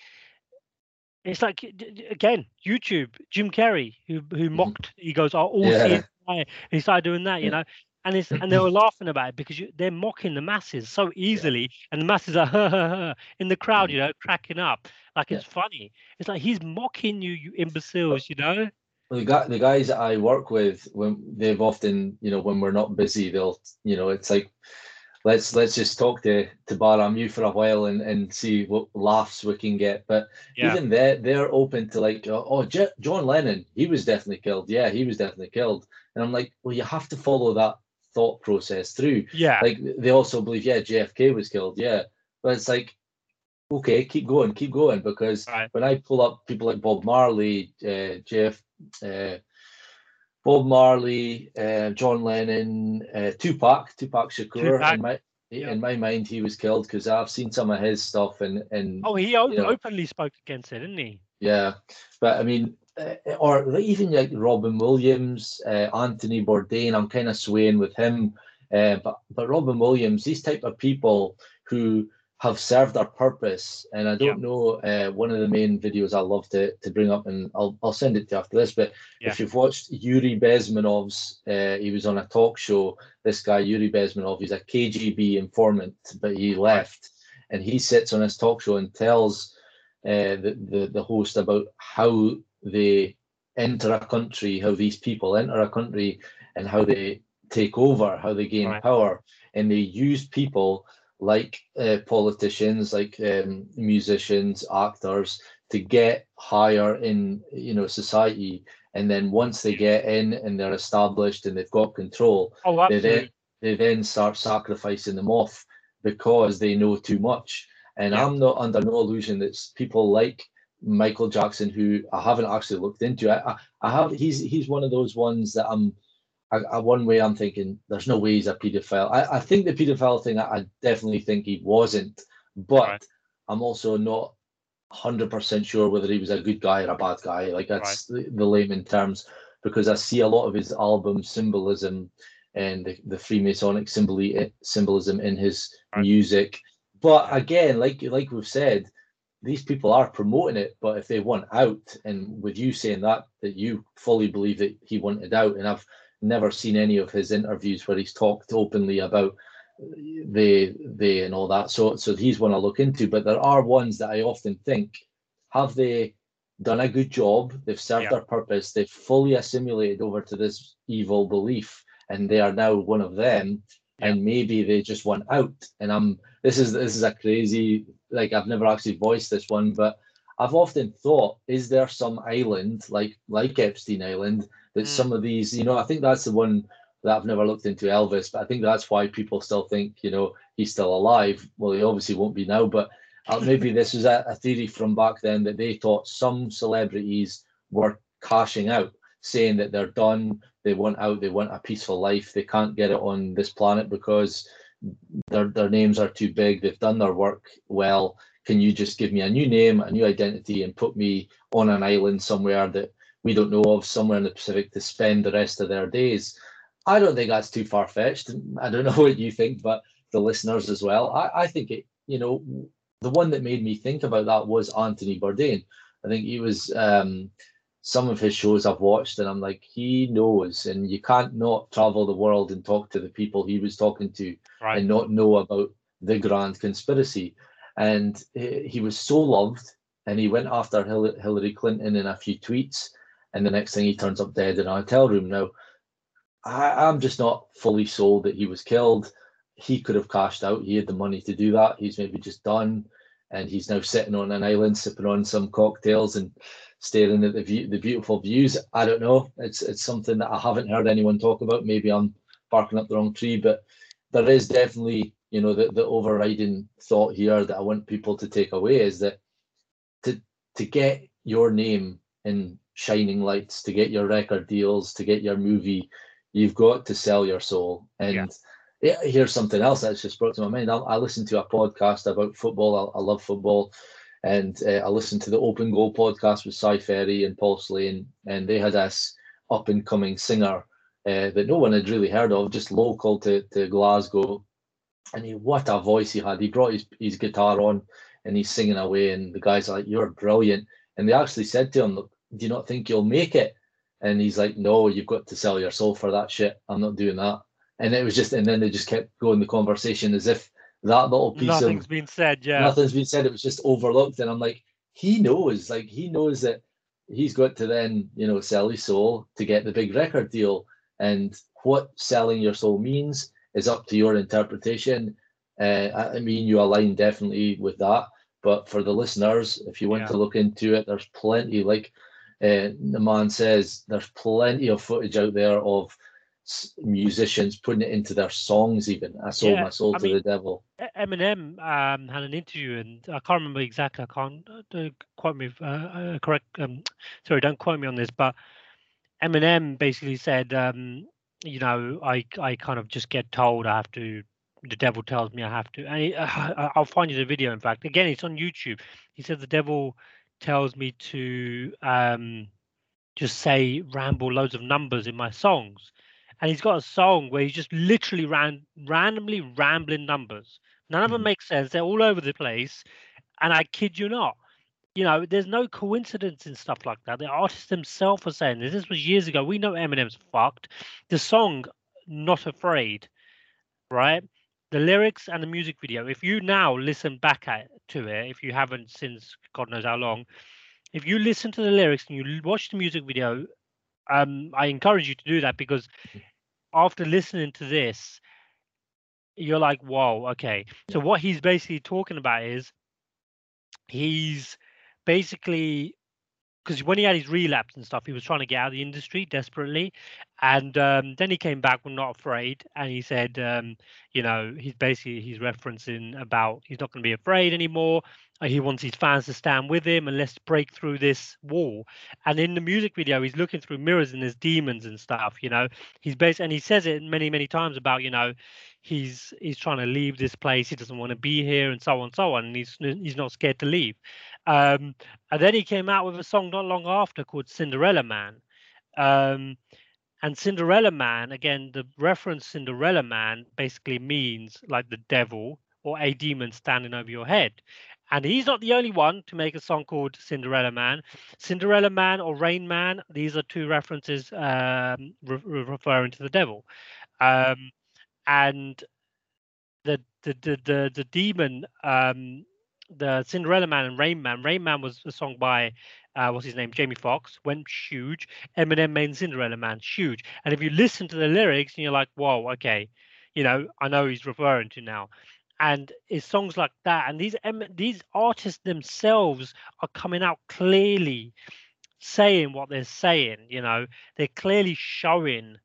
it's like d- d- again youtube jim carrey who who mocked he goes oh all Yeah. CSI," he started doing that you know and it's and they were laughing about it because you, they're mocking the masses so easily and the masses are in the crowd mm. you know cracking up like it's funny it's like he's mocking you you imbeciles you know the guy, the guys that I work with, when they've often, you know, when we're not busy, they'll, you know, it's like, let's let's just talk to to you for a while and and see what laughs we can get. But Yeah. even they they're open to like, oh, oh, J- John Lennon, he was definitely killed. Yeah, he was definitely killed. And I'm like, well, you have to follow that thought process through. Yeah. Like they also believe, yeah, JFK was killed. Yeah, but it's like okay, keep going, keep going, because when I pull up people like Bob Marley, uh, Jeff, uh, Bob Marley, uh, John Lennon, uh, Tupac, Tupac Shakur, Tupac, in my in my mind, he was killed because I've seen some of his stuff and and Oh, he you know, openly spoke against it, didn't he? yeah, but I mean, or even like Robin Williams, uh, Anthony Bourdain. I'm kind of swaying with him, uh, but but Robin Williams, these type of people who have served their purpose, and I don't know. Uh, one of the main videos I love to to bring up, and I'll I'll send it to you after this. But if you've watched Yuri Bezmenov's, uh, he was on a talk show. This guy Yuri Bezmenov, he's a KGB informant, but he left, and he sits on his talk show and tells uh, the, the the host about how they enter a country, how these people enter a country, and how they take over, how they gain power, and they use people like uh, politicians, like um, musicians, actors, to get higher in you know society. And then once they get in and they're established and they've got control, Oh, they then they then start sacrificing them off because they know too much. And I'm not under no illusion that people like Michael Jackson, who I haven't actually looked into. I, I, I have. He's he's one of those ones that I'm. I, I, one way I'm thinking, there's no way he's a paedophile. I, I think the paedophile thing, I, I definitely think he wasn't, but I'm also not 100% sure whether he was a good guy or a bad guy. Like that's the, the layman terms, because I see a lot of his album symbolism and the, the Freemasonic symboli- symbolism in his music. But again, like like we've said, these people are promoting it. But if they want out, and with you saying that that you fully believe that he wanted out, and I've never seen any of his interviews where he's talked openly about they they and all that. So so he's one I look into. But there are ones that I often think have they done a good job? They've served their purpose. They've fully assimilated over to this evil belief, and they are now one of them. And maybe they just want out. And I'm this is this is a crazy like I've never actually voiced this one, but I've often thought, is there some island like like Epstein Island that some of these, you know, I think that's the one that I've never looked into Elvis, but I think that's why people still think, you know, he's still alive. Well, he obviously won't be now, but uh, maybe this was a, a theory from back then that they thought some celebrities were cashing out, saying that they're done, they want out, they want a peaceful life, they can't get it on this planet because their their names are too big, they've done their work well. Can you just give me a new name, a new identity, and put me on an island somewhere that we don't know of, somewhere in the Pacific to spend the rest of their days? I don't think that's too far fetched. I don't know what you think, but the listeners as well. I, I think it, you know, the one that made me think about that was Anthony Bourdain. I think he was um, some of his shows I've watched, and I'm like, he knows, and you can't not travel the world and talk to the people he was talking to Right. and not know about the grand conspiracy. And he was so loved, and he went after Hillary Clinton in a few tweets, and the next thing he turns up dead in a hotel room. Now, I, I'm just not fully sold that he was killed. He could have cashed out. He had the money to do that. He's maybe just done, and he's now sitting on an island sipping on some cocktails and staring at the view, the beautiful views. I don't know. It's it's something that I haven't heard anyone talk about. Maybe I'm barking up the wrong tree, but there is definitely you know the, the overriding thought here that I want people to take away is that to to get your name in shining lights, to get your record deals, to get your movie, you've got to sell your soul. And yeah, here's something else that's just brought to my mind. I, I listened to a podcast about football. I, I love football. And uh, I listened to the Open Goal podcast with Si Ferry and Paul Slane, and they had this up and coming singer uh, that no one had really heard of, just local to, to Glasgow. And he, what a voice he had. He brought his, his guitar on and he's singing away, and the guys are like, You're brilliant. And they actually said to him, Look, do you not think you'll make it? And he's like, No, you've got to sell your soul for that shit. I'm not doing that. And it was just, and then they just kept going the conversation as if that little piece Nothing's of been said. Yeah. nothing's been said. It was just overlooked. And I'm like, he knows, like, he knows that he's got to then you know sell his soul to get the big record deal and what selling your soul means is up to your interpretation uh, I mean you align definitely with that but for the listeners if you want Yeah. to look into it there's plenty like uh, the man says there's plenty of footage out there of musicians putting it into their songs even i sold Yeah, my soul I to mean- the devil Eminem um, had an interview, and I can't remember exactly. I can't uh, quote me. Uh, uh, correct. Um, sorry, don't quote me on this. But Eminem basically said, um, you know, I I kind of just get told I have to. The devil tells me I have to. And he, uh, I'll find you the video. In fact, again, it's on YouTube. He said the devil tells me to um, just say ramble loads of numbers in my songs and he's got a song where he's just literally ran randomly rambling numbers. None of them make sense. They're all over the place, and I kid you not. You know, there's no coincidence in stuff like that. The artists themselves are saying this. This was years ago. We know Eminem's fucked. The song "Not Afraid," right? The lyrics and the music video. If you now listen back at to it, if you haven't since God knows how long, if you listen to the lyrics and you watch the music video, um, I encourage you to do that because after listening to this, you're like, whoa, okay. So what he's basically talking about is he's basically because when he had his relapse and stuff, he was trying to get out of the industry desperately, and um, then he came back with Not Afraid, and he said, um, you know, he's basically he's referencing about he's not going to be afraid anymore. He wants his fans to stand with him and let's break through this wall. And in the music video, he's looking through mirrors and there's demons and stuff. You know, he's based and he says it many many times about you know he's he's trying to leave this place. He doesn't want to be here and so on and so on. And he's he's not scared to leave. Um, and then he came out with a song not long after called Cinderella Man. Um, and Cinderella Man, again, the reference Cinderella Man basically means like the devil or a demon standing over your head. And he's not the only one to make a song called Cinderella Man. Cinderella Man or Rain Man, these are two references um, re- re- referring to the devil. Um, and the the the the, the demon um the Cinderella Man and Rain Man. Rain Man was a song by uh, what's his name, Jamie Foxx, went huge. Eminem made Cinderella Man huge. And if you listen to the lyrics, and you're like, whoa, okay, you know, I know he's referring to now. And it's songs like that, and these these artists themselves are coming out clearly saying what they're saying. You know, they're clearly showing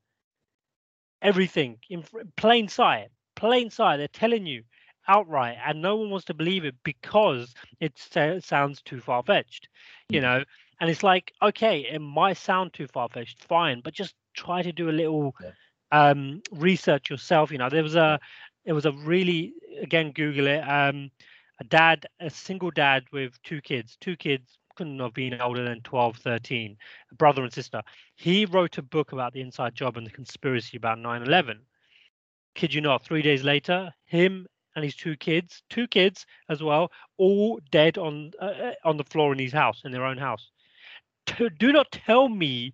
everything in plain sight plain sight. They're telling you outright and no one wants to believe it because it sounds too far-fetched you know? And it's like okay it might sound too far-fetched fine but just try to do a little um research yourself you know? There was a it was a really again google it um a dad a single dad with two kids. Two kids couldn't have been older than 12 13 a brother and sister. He wrote a book about the inside job and the conspiracy about 9-11 kid you not three days later him and his two kids two kids as well all dead on uh, uh, on the floor in his house in their own house. Do, do not tell me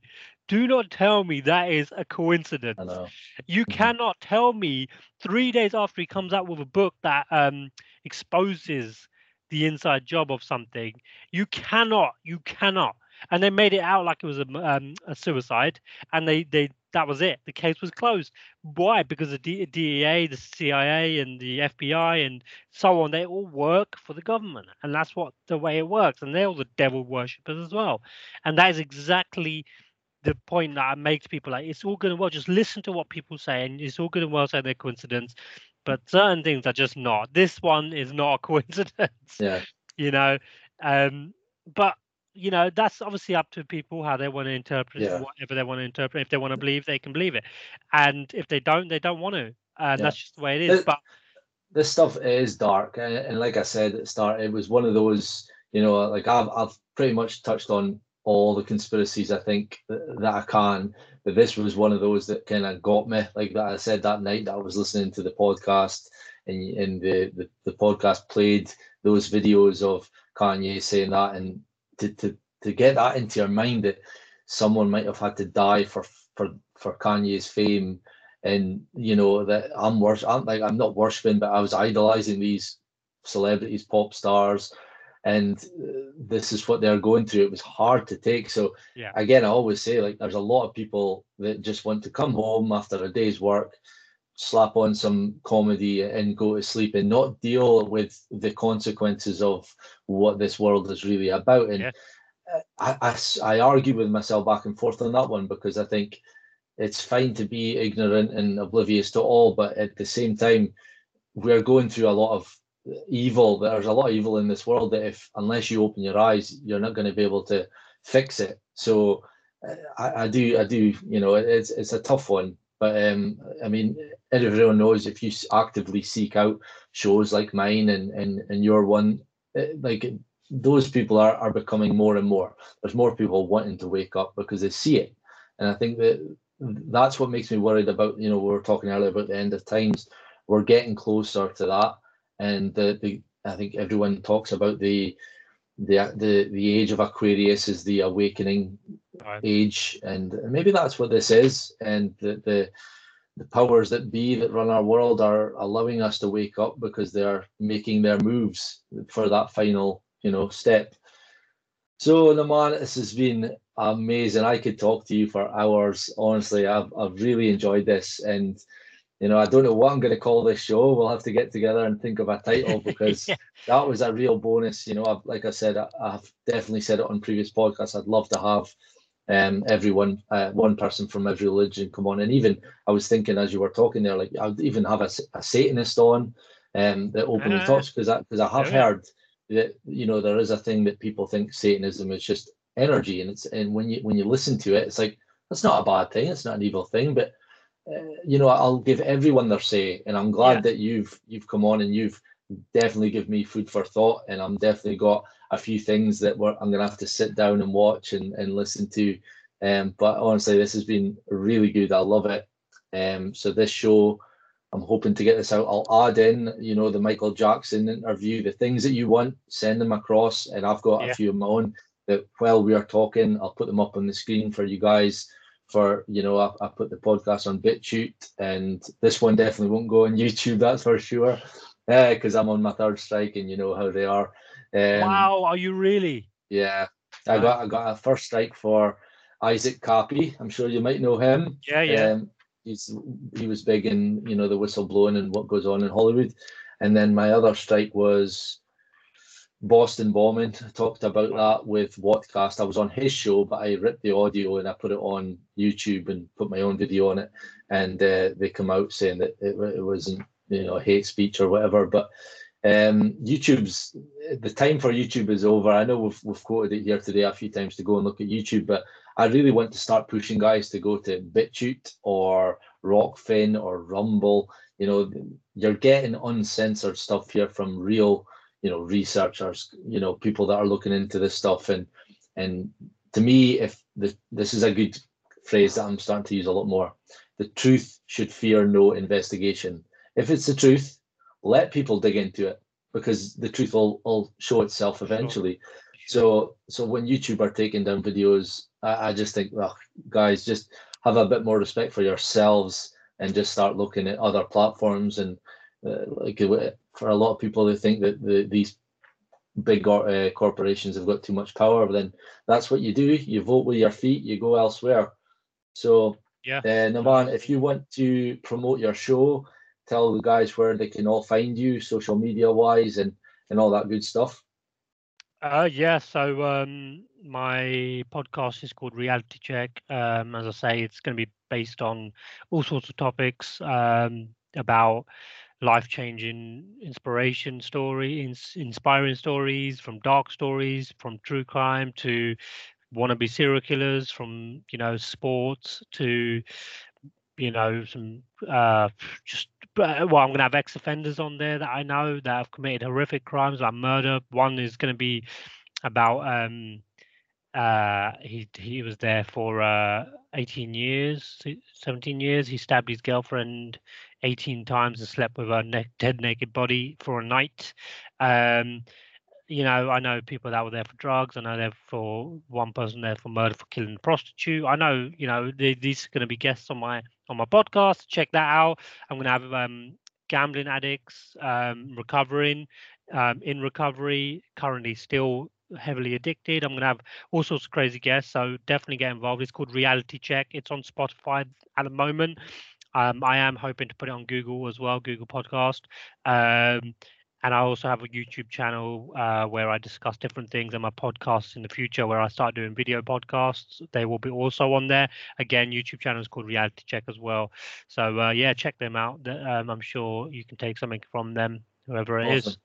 do not tell me that is a coincidence. You cannot tell me three days after he comes out with a book that um exposes the inside job of something. You cannot you cannot. And they made it out like it was a, um, a suicide and they they that was it. The case was closed. Why? Because the D- dea the cia and the fbi and so on they all work for the government and that's what the way it works. And they're all the devil worshippers as well. And that is exactly the point that I make to people like it's all good and well. Just listen to what people say, and it's all good and well saying they're coincidence, but certain things are just not. This one is not a coincidence. Yeah. You know, um, but you know that's obviously up to people how they want to interpret Yeah. whatever they want to interpret. If they want to believe, they can believe it, and if they don't, they don't want to, and Yeah. that's just the way it is. It- but this stuff is dark and, and like i said at the start it was one of those you know like i've, I've pretty much touched on all the conspiracies i think that, that i can but this was one of those that kind of got me like that i said that night that i was listening to the podcast and, and the, the the podcast played those videos of kanye saying that and to, to to get that into your mind that someone might have had to die for for for kanye's fame and you know that I'm worship. I'm like I'm not worshiping, but I was idolizing these celebrities, pop stars, and uh, this is what they're going through. It was hard to take. So Yeah. again, I always say like there's a lot of people that just want to come home after a day's work, slap on some comedy and go to sleep and not deal with the consequences of what this world is really about. And I I, I s- I argue with myself back and forth on that one because I think it's fine to be ignorant and oblivious to all, but at the same time, we're going through a lot of evil. There's a lot of evil in this world that if unless you open your eyes, you're not going to be able to fix it. So uh, I, I do, I do, you know, it's it's a tough one. But um, I mean, everyone knows if you actively seek out shows like mine and and and your one, uh, like those people are are becoming more and more. There's more people wanting to wake up because they see it, and I think that that's what makes me worried about. You know, we were talking earlier about the end of times. We're getting closer to that, and the, the I think everyone talks about the the the the age of Aquarius is the awakening age, and maybe that's what this is, and the the the powers that be that run our world are allowing us to wake up because they're making their moves for that final you know step. So Naman, this has been amazing. I could talk to you for hours. Honestly, I've I've really enjoyed this, and you know I don't know what I'm going to call this show. We'll have to get together and think of a title because that was a real bonus. You know, I've, like I said, I, I've definitely said it on previous podcasts. I'd love to have um everyone, uh, one person from every religion come on, and even I was thinking as you were talking there, like I'd even have a, a Satanist on, um, that openly Ah. talks because because I have Yeah. heard that you know there is a thing that people think Satanism is just energy, and it's and when you when you listen to it, it's like that's not a bad thing, it's not an evil thing, but uh, you know I'll give everyone their say, and I'm glad Yeah. that you've you've come on and you've definitely give me food for thought, and I'm definitely got a few things that we're, I'm gonna have to sit down and watch and and listen to. Um, but honestly, this has been really good. I love it. Um, so this show. I'm hoping to get this out. I'll add in, you know, the Michael Jackson interview, the things that you want, send them across. And I've got Yeah. a few of my own that while we are talking, I'll put them up on the screen for you guys. For you know, I, I put the podcast on BitChute, and this one definitely won't go on YouTube. That's for sure, because I'm on my third strike, and you know how they are. Um, wow, are you really? Yeah, I got I got a first strike for Isaac Kappy. I'm sure you might know him. Yeah, yeah. Um, he's he was big in you know the whistle blowing and what goes on in Hollywood, and then my other strike was Boston bombing. Talked about that with Whatcast. I was on his show, but I ripped the audio and I put it on YouTube and put my own video on it, and uh, they come out saying that it, it wasn't you know hate speech or whatever, but um, YouTube's the time for YouTube is over. I know we've we've quoted it here today a few times to go and look at YouTube, but I really want to start pushing guys to go to BitChute or Rokfin or Rumble. You know, you're getting uncensored stuff here from real, you know, researchers. You know, people that are looking into this stuff, and and to me, if the, this is a good phrase that I'm starting to use a lot more, the truth should fear no investigation. If it's the truth, let people dig into it because the truth will, will show itself eventually. So so when YouTube are taking down videos, I, I just think, well, guys, just have a bit more respect for yourselves and just start looking at other platforms. And uh, like for a lot of people, they think that the, these big uh, corporations have got too much power. But then that's what you do. You vote with your feet. You go elsewhere. So Yeah. uh, Naman, if you want to promote your show, tell the guys where they can all find you, social media wise, and and all that good stuff. Uh, yeah, so um, my podcast is called Reality Check. Um, as I say, it's going to be based on all sorts of topics um, about life changing inspiration story, ins- inspiring stories, from dark stories, from true crime to wannabe serial killers, from you know sports to you know some uh just uh, well i'm gonna have ex-offenders on there that i know that have committed horrific crimes like murder. One is gonna be about um uh he he was there for uh 18 years 17 years. He stabbed his girlfriend 18 times and slept with her ne- dead naked body for a night um you know, I know people that were there for drugs. I know they're for one person there for murder for killing a prostitute. I know, you know, th- these are going to be guests on my on my podcast. Check that out. I'm going to have um, gambling addicts um, recovering, um, in recovery, currently still heavily addicted. I'm going to have all sorts of crazy guests, so definitely get involved. It's called Reality Check. It's on Spotify at the moment. Um, I am hoping to put it on Google as well, Google Podcast. Um, and I also have a YouTube channel uh, where I discuss different things and my podcasts in the future where I start doing video podcasts. They will be also on there. Again, YouTube channel is called Reality Check as well. So uh, yeah, check them out. Um, I'm sure you can take something from them, whoever it Awesome. is.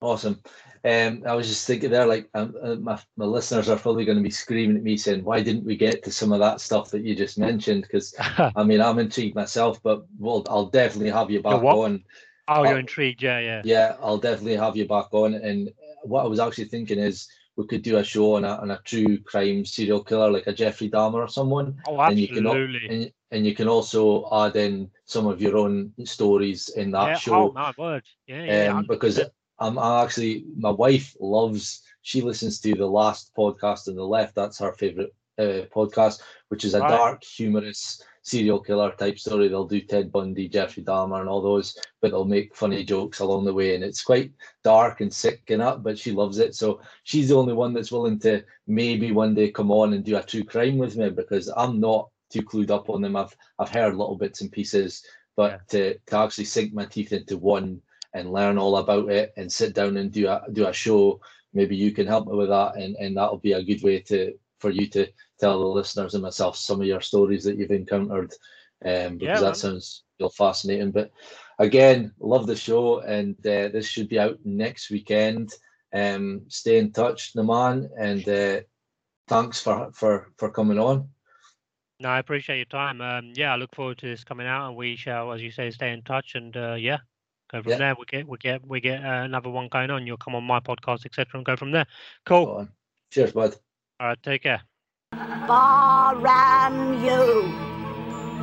Awesome. Um, I was just thinking there, like um, uh, my my listeners are probably going to be screaming at me saying, "Why didn't we get to some of that stuff that you just mentioned?" Because I mean, I'm intrigued myself, but well, I'll definitely have you back on. Oh, you're Uh, intrigued? Yeah, yeah. Yeah, I'll definitely have you back on. And what I was actually thinking is we could do a show on a, on a true crime serial killer, like a Jeffrey Dahmer or someone. Oh, And you can absolutely. and, and you can also add in some of your own stories in that yeah. show Oh my word. Yeah, yeah. um, because I'm, I'm actually my wife loves she listens to the last podcast on the left. That's her favorite uh, podcast which is a dark humorous serial killer type story. They'll do ted bundy jeffrey dahmer and all those but they'll make funny jokes along the way and it's quite dark and sick and up but she loves it. So she's the only one that's willing to maybe one day come on and do a true crime with me because i'm not too clued up on them. I've i've heard little bits and pieces but to, to actually sink my teeth into one and learn all about it and sit down and do a do a show. Maybe you can help me with that and and that'll be a good way to for you to tell the listeners and myself some of your stories that you've encountered um because Yeah, that sounds real fascinating. But again love the show and uh, this should be out next weekend. Um stay in touch Naman and uh thanks for for for coming on. No, I appreciate your time. Um, yeah, I look forward to this coming out, and we shall, as you say, stay in touch, and uh, yeah, go from Yeah. there. We get, we get, we get uh, another one going on. You'll come on my podcast, etc., and go from there. Cool. cheers bud All right, take care. Baran you,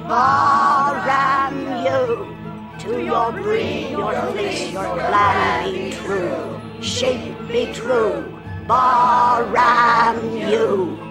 Baran you. To your dream, your bliss, your plan be true. Shape be true. Baran you.